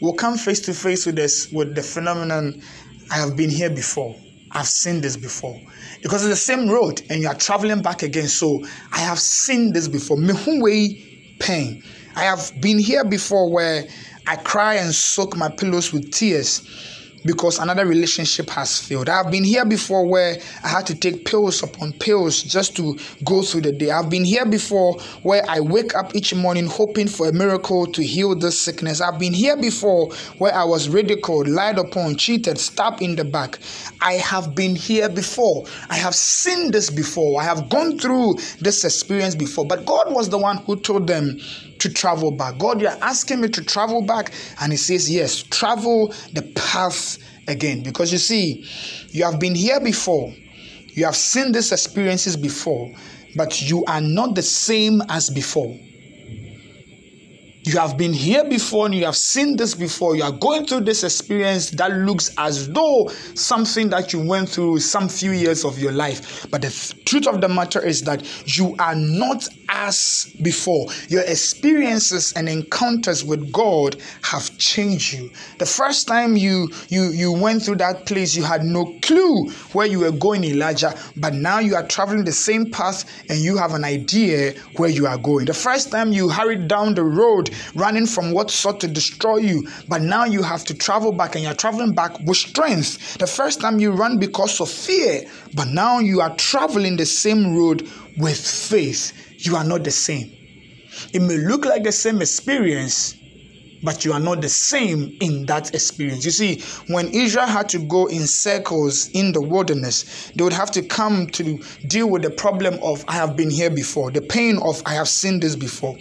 we'll come face to face with this with the phenomenon I have been here before. I've seen this before. Because it's the same road and you are traveling back again. So I have seen this before. Mehunwei pain. I have been here before where I cry and soak my pillows with tears because another relationship has failed. I've been here before where I had to take pills upon pills just to go through the day. I've been here before where I wake up each morning hoping for a miracle to heal this sickness. I've been here before where I was ridiculed, lied upon, cheated, stabbed in the back. I have been here before. I have seen this before. I have gone through this experience before. But God was the one who told them to travel back. God, you're asking me to travel back. And He says, Yes, travel the path again. Because you see, you have been here before, you have seen these experiences before, but you are not the same as before. You have been here before and you have seen this before. You are going through this experience that looks as though something that you went through some few years of your life. But the th- truth of the matter is that you are not as before. Your experiences and encounters with God have changed you. The first time you you you went through that place, you had no clue where you were going, Elijah. But now you are traveling the same path and you have an idea where you are going. The first time you hurried down the road running from what sought to destroy you. But now you have to travel back and you're traveling back with strength. The first time you run because of fear, but now you are traveling the same road with faith. You are not the same. It may look like the same experience, but you are not the same in that experience. You see, when Israel had to go in circles in the wilderness, they would have to come to deal with the problem of I have been here before, the pain of I have seen this before.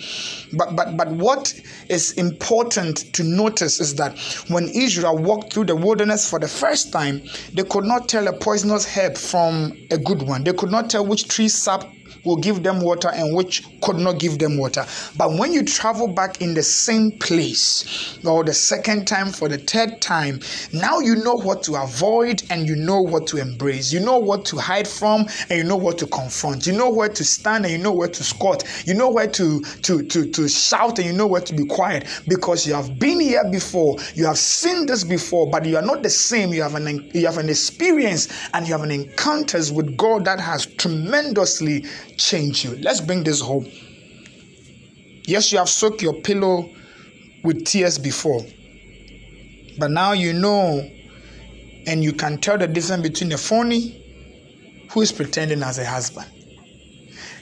But but but what is important to notice is that when Israel walked through the wilderness for the first time, they could not tell a poisonous herb from a good one. They could not tell which tree sap will give them water and which could not give them water. But when you travel back in the same place, or the second time for the third time, now you know what to avoid and you know what to embrace. You know what to hide from and you know what to confront. You know where to stand and you know where to squat. You know where to to to, to shout and you know where to be quiet because you have been here before. You have seen this before, but you are not the same. You have an you have an experience and you have an encounters with God that has tremendously change you. Let's bring this home. Yes, you have soaked your pillow with tears before, but now you know and you can tell the difference between a phony who is pretending as a husband.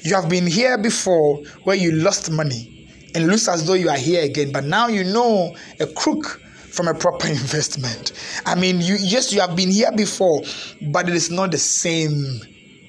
You have been here before where you lost money and looks as though you are here again, but now you know a crook from a proper investment. I mean, you yes, you have been here before, but it is not the same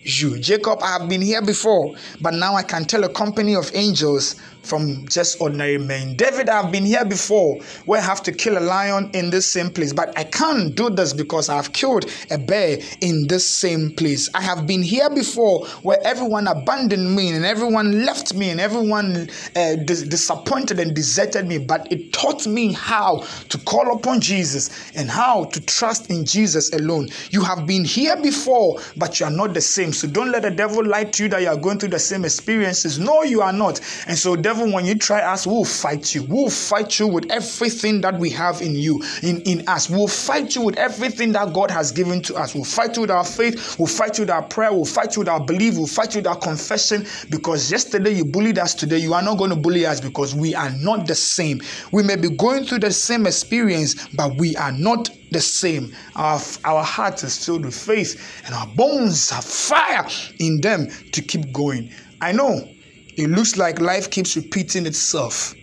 you. Jacob, I have been here before, but now I can tell a company of angels from just ordinary men. David, I've been here before where I have to kill a lion in this same place, but I can't do this because I've killed a bear in this same place. I have been here before where everyone abandoned me and everyone left me and everyone uh, dis- disappointed and deserted me, but it taught me how to call upon Jesus and how to trust in Jesus alone. You have been here before, but you are not the same. So don't let the devil lie to you that you are going through the same experiences. No, you are not. And so, devil, when you try us, we'll fight you. We'll fight you with everything that we have in you, in, in us. We'll fight you with everything that God has given to us. We'll fight you with our faith. We'll fight you with our prayer. We'll fight you with our belief. We'll fight you with our confession. Because yesterday you bullied us, today you are not going to bully us because we are not the same. We may be going through the same experience, but we are not the same. Our, our heart is filled with faith, and our bones have fire in them to keep going. I know it looks like life keeps repeating itself,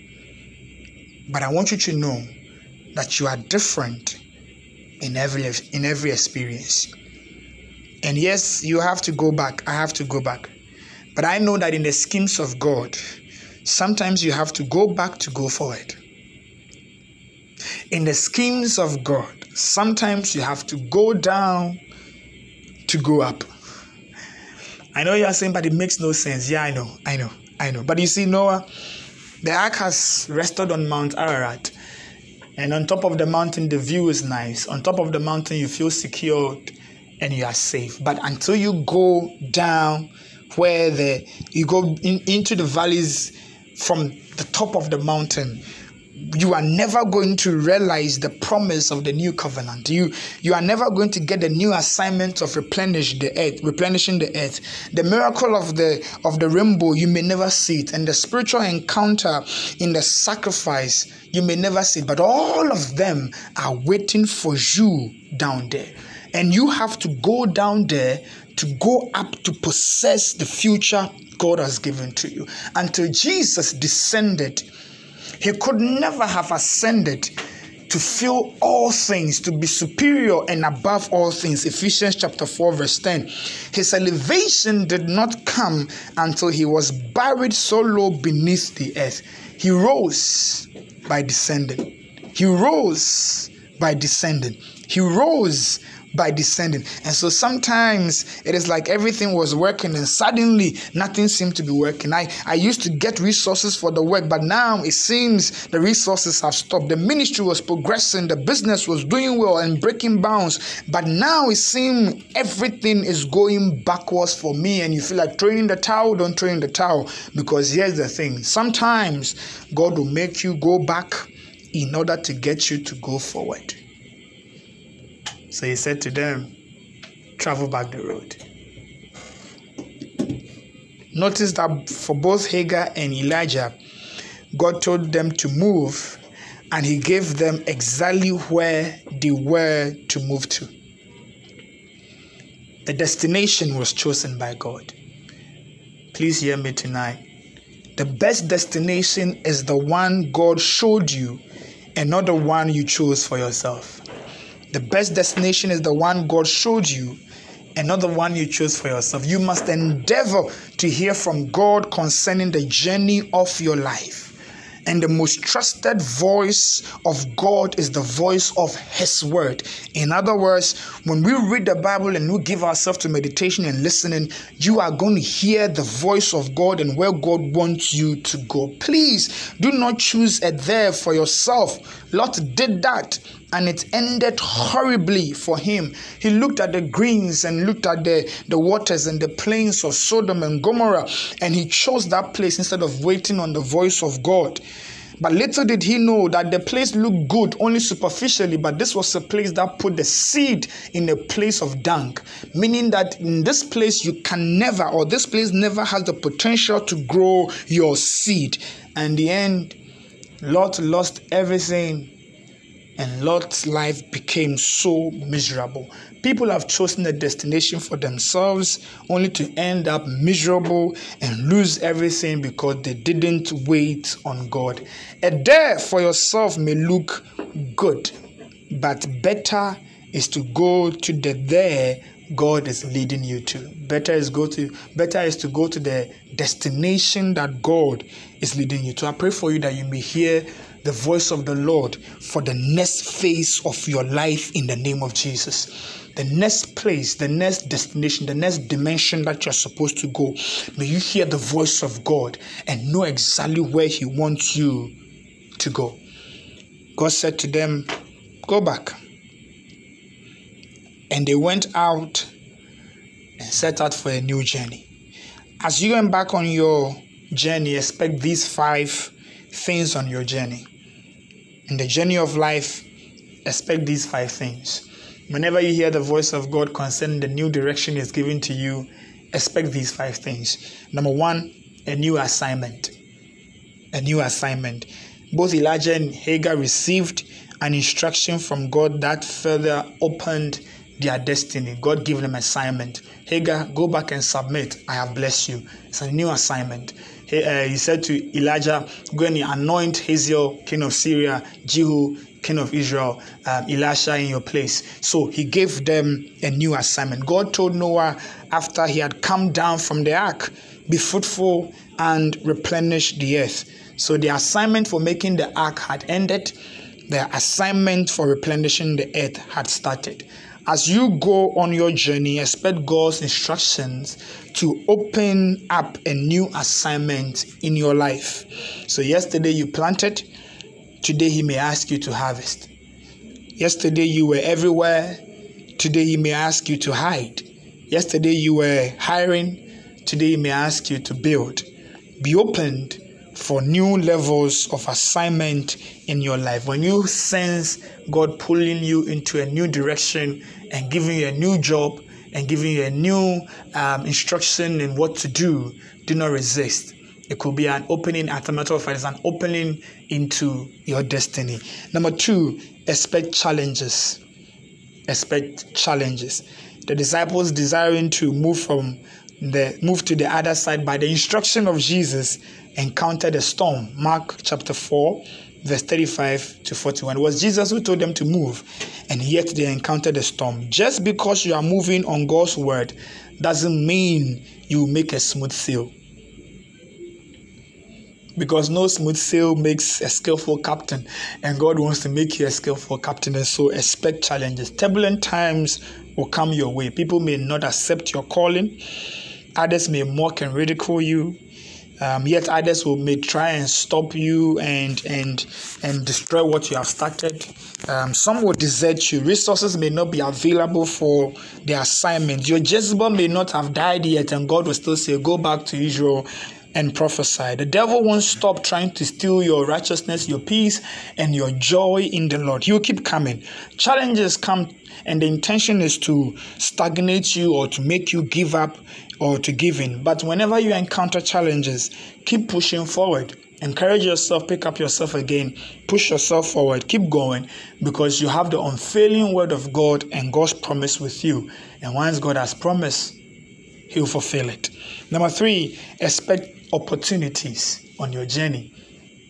but I want you to know that you are different in every in every experience. And yes, you have to go back. I have to go back. But I know that in the schemes of God, sometimes you have to go back to go forward. In the schemes of God, sometimes you have to go down to go up. I know you are saying, but it makes no sense. Yeah, I know, I know, I know. But you see, Noah, the ark has rested on Mount Ararat. And on top of the mountain, the view is nice. On top of the mountain, you feel secured and you are safe. But until you go down where the you go in, into the valleys from the top of the mountain, you are never going to realize the promise of the new covenant. You you are never going to get the new assignment of replenish the earth, replenishing the earth. The miracle of the of the rainbow, you may never see it, and the spiritual encounter in the sacrifice, you may never see it. But all of them are waiting for you down there. And you have to go down there to go up to possess the future God has given to you. Until Jesus descended he could never have ascended to fill all things, to be superior and above all things. Ephesians chapter 4, verse 10. His elevation did not come until he was buried so low beneath the earth. He rose by descending. He rose by descending. He rose by descending. And so sometimes it is like everything was working and suddenly nothing seemed to be working. I, I used to get resources for the work, but now it seems the resources have stopped. The ministry was progressing, the business was doing well and breaking bounds, but now it seems everything is going backwards for me. And you feel like throwing the towel, don't throw in the towel. Because here's the thing sometimes God will make you go back in order to get you to go forward. So he said to them, Travel back the road. Notice that for both Hagar and Elijah, God told them to move and he gave them exactly where they were to move to. The destination was chosen by God. Please hear me tonight. The best destination is the one God showed you and not the one you chose for yourself. The best destination is the one God showed you and not the one you chose for yourself. You must endeavor to hear from God concerning the journey of your life. And the most trusted voice of God is the voice of His Word. In other words, when we read the Bible and we give ourselves to meditation and listening, you are going to hear the voice of God and where God wants you to go. Please do not choose a there for yourself. Lot did that and it ended horribly for him. He looked at the greens and looked at the, the waters and the plains of Sodom and Gomorrah, and he chose that place instead of waiting on the voice of God. But little did he know that the place looked good only superficially, but this was a place that put the seed in a place of dung, meaning that in this place you can never, or this place never has the potential to grow your seed. And the end, Lot lost everything and Lot's life became so miserable. People have chosen a destination for themselves only to end up miserable and lose everything because they didn't wait on God. A there for yourself may look good, but better is to go to the there God is leading you to. Better is go to better is to go to the destination that God is leading you to. I pray for you that you may hear the voice of the Lord for the next phase of your life in the name of Jesus. The next place, the next destination, the next dimension that you're supposed to go. May you hear the voice of God and know exactly where He wants you to go. God said to them, Go back and they went out and set out for a new journey. As you embark on your journey, expect these five things on your journey. In the journey of life, expect these five things. Whenever you hear the voice of God concerning the new direction He's given to you, expect these five things. Number one, a new assignment. A new assignment. Both Elijah and Hagar received an instruction from God that further opened their destiny. God gave them assignment. Hagar, go back and submit. I have blessed you. It's a new assignment. He, uh, he said to Elijah, Go and anoint Hazael, king of Syria, Jehu, king of Israel, um, Elisha in your place. So he gave them a new assignment. God told Noah after he had come down from the ark, Be fruitful and replenish the earth. So the assignment for making the ark had ended, the assignment for replenishing the earth had started. As you go on your journey, expect God's instructions to open up a new assignment in your life. So, yesterday you planted, today He may ask you to harvest. Yesterday you were everywhere, today He may ask you to hide. Yesterday you were hiring, today He may ask you to build. Be opened for new levels of assignment in your life. When you sense God pulling you into a new direction and giving you a new job and giving you a new um, instruction in what to do, do not resist. It could be an opening, as a matter of fact, it's an opening into your destiny. Number two, expect challenges. Expect challenges. The disciples desiring to move from the move to the other side by the instruction of Jesus encountered a storm. Mark chapter 4, verse 35 to 41. It was Jesus who told them to move, and yet they encountered a storm. Just because you are moving on God's word doesn't mean you make a smooth sail. Because no smooth sail makes a skillful captain, and God wants to make you a skillful captain, and so expect challenges. Turbulent times will come your way. People may not accept your calling, others may mock and ridicule you um, yet others will may try and stop you and and and destroy what you have started. Um, some will desert you. Resources may not be available for the assignment. Your Jezebel may not have died yet, and God will still say, "Go back to Israel." And prophesy. The devil won't stop trying to steal your righteousness, your peace, and your joy in the Lord. Will keep coming. Challenges come, and the intention is to stagnate you or to make you give up or to give in. But whenever you encounter challenges, keep pushing forward. Encourage yourself, pick up yourself again, push yourself forward, keep going because you have the unfailing word of God and God's promise with you. And once God has promised, He will fulfill it. Number three, expect opportunities on your journey.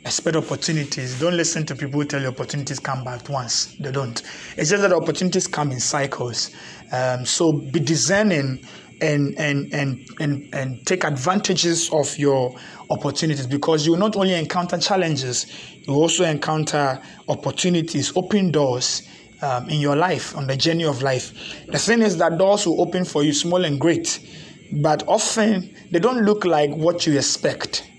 Expect opportunities. Don't listen to people who tell you opportunities come back once. They don't. It's just that opportunities come in cycles. Um, so be discerning and and and and and take advantages of your opportunities because you will not only encounter challenges you also encounter opportunities open doors um, in your life on the journey of life. The thing is that doors will open for you small and great but often they don't look like what you expect.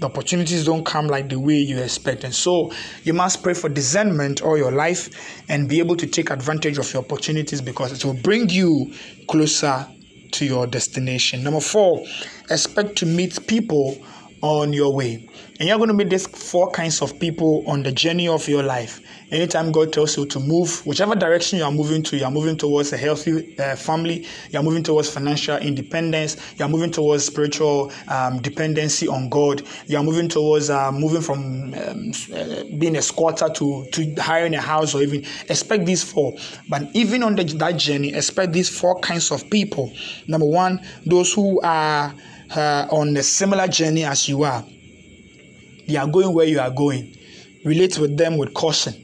The opportunities don't come like the way you expect and so you must pray for discernment all your life and be able to take advantage of your opportunities because it will bring you closer to your destination. Number four, expect to meet people on your way. And you're going to meet these four kinds of people on the journey of your life. Anytime God tells you to move, whichever direction you are moving to, you are moving towards a healthy uh, family, you are moving towards financial independence, you are moving towards spiritual um, dependency on God, you are moving towards uh, moving from um, uh, being a squatter to, to hiring a house or even expect these four. But even on the, that journey, expect these four kinds of people. Number one, those who are uh, on a similar journey as you are. They are going where you are going. Relate with them with caution.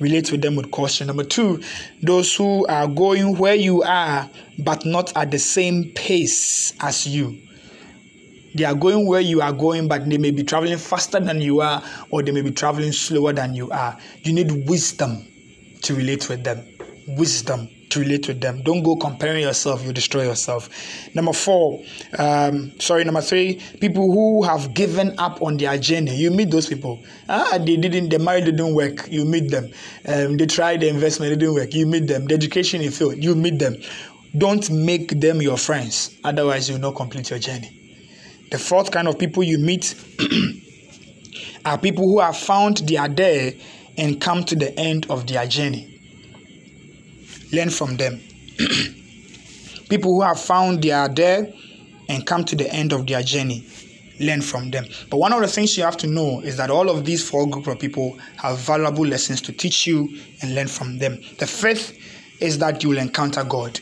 Relate with them with caution. Number two, those who are going where you are, but not at the same pace as you. They are going where you are going, but they may be traveling faster than you are, or they may be traveling slower than you are. You need wisdom to relate with them. Wisdom to relate with them. Don't go comparing yourself, you destroy yourself. Number four, um, sorry, number three, people who have given up on their journey. You meet those people. Ah, they didn't, the marriage didn't work. You meet them. Um, they tried the investment, it didn't work. You meet them. The education failed. You meet them. Don't make them your friends. Otherwise, you will not complete your journey. The fourth kind of people you meet are people who have found they are there and come to the end of their journey learn from them. People who have found they are there and come to the end of their journey, learn from them. But one of the things you have to know is that all of these four group of people have valuable lessons to teach you and learn from them. The fifth is that you will encounter God.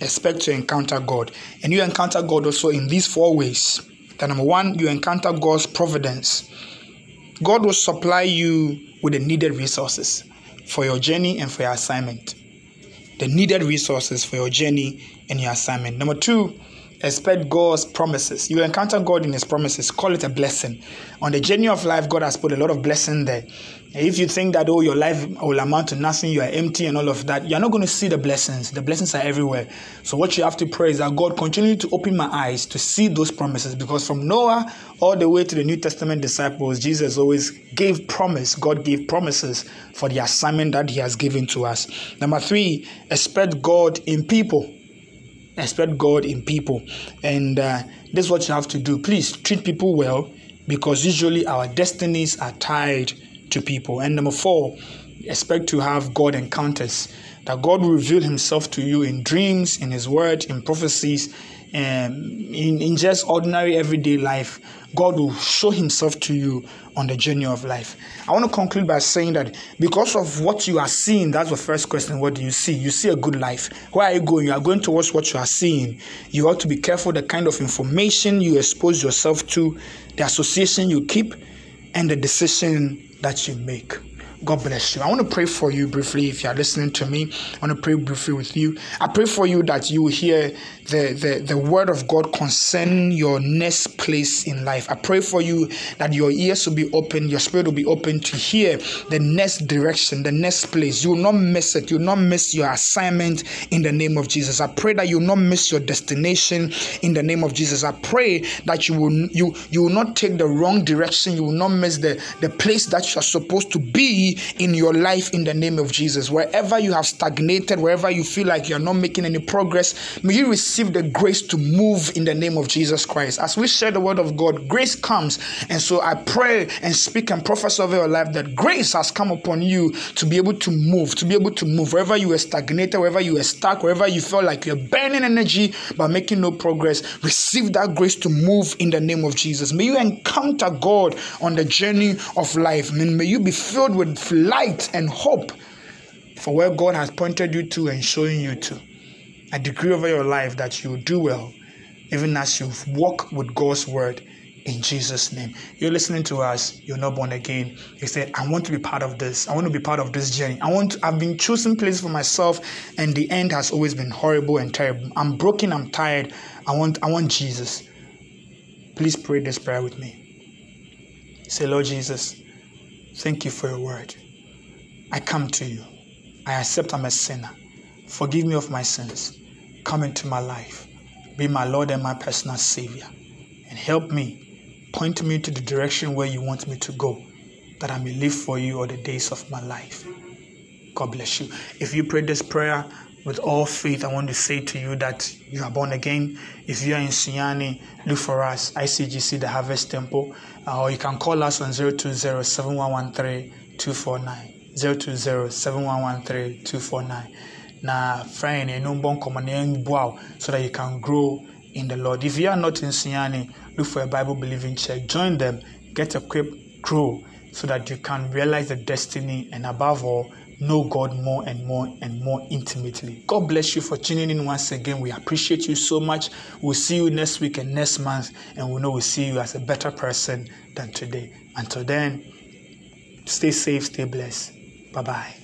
Expect to encounter God. And you encounter God also in these four ways. Number one, you encounter God's providence. God will supply you with the needed resources for your journey and for your assignment. The needed resources for your journey and your assignment. Number two, expect God's promises. You encounter God in His promises. Call it a blessing. On the journey of life, God has put a lot of blessing there. If you think that, oh, your life will amount to nothing, you are empty and all of that, you're not going to see the blessings. The blessings are everywhere. So, what you have to pray is that God continue to open my eyes to see those promises because from Noah all the way to the New Testament disciples, Jesus always gave promise. God gave promises for the assignment that He has given to us. Number three, expect God in people expect God in people. And uh, this is what you have to do. Please treat people well because usually our destinies are tied to people. And number four, expect to have God encounters. That God will reveal Himself to you in dreams, in His word, in prophecies, um, in, in just ordinary everyday life. God will show Himself to you on the journey of life. I want to conclude by saying that because of what you are seeing, that's the first question. What do you see? You see a good life. Where are you going? You are going towards what you are seeing. You ought to be careful the kind of information you expose yourself to, the association you keep, and the decision that you make. God bless you. I want to pray for you briefly if you are listening to me. I want to pray briefly with you. I pray for you that you will hear the, the, the word of God concerning your next place in life. I pray for you that your ears will be open, your spirit will be open to hear the next direction, the next place. You will not miss it. You will not miss your assignment in the name of Jesus. I pray that you will not miss your destination in the name of Jesus. I pray that you will you you will not take the wrong direction. You will not miss the, the place that you are supposed to be in your life in the name of Jesus. Wherever you have stagnated, wherever you feel like you're not making any progress, may you receive the grace to move in the name of Jesus Christ. As we share the word of God, grace comes. And so I pray and speak and prophesy over your life that grace has come upon you to be able to move, to be able to move wherever you are stagnated, wherever you are stuck, wherever you feel like you're burning energy but making no progress. Receive that grace to move in the name of Jesus. May you encounter God on the journey of life. May you be filled with light and hope for where God has pointed you to and showing you to. I decree over your life that you do well, even as you walk with God's word in Jesus' name. You're listening to us, you're not born again. He said, I want to be part of this. I want to be part of this journey. I want to, I've been choosing places for myself, and the end has always been horrible and terrible. I'm broken, I'm tired. I want I want Jesus. Please pray this prayer with me. Say, Lord Jesus, thank you for your word. I come to you. I accept I'm a sinner. Forgive me of my sins. Come into my life. Be my Lord and my personal Savior. And help me. Point me to the direction where you want me to go, that I may live for you all the days of my life. God bless you. If you prayed this prayer, with all faith, I want to say to you that you are born again. If you are in Sunyani, look for us, ICGC, the Harvest Temple, or you can call us on 020 7113 249. 020 7113 249. Now, friend, you know, bon wow, so that you can grow in the Lord. If you are not in Sunyani, look for a Bible believing church. Join them, get equipped, grow, so that you can realize the destiny and above all, know God more and more and more intimately. God bless you for tuning in once again. We appreciate you so much. We'll see you next week and next month, and we know we'll see you as a better person than today. Until then, stay safe, stay blessed. Bye bye.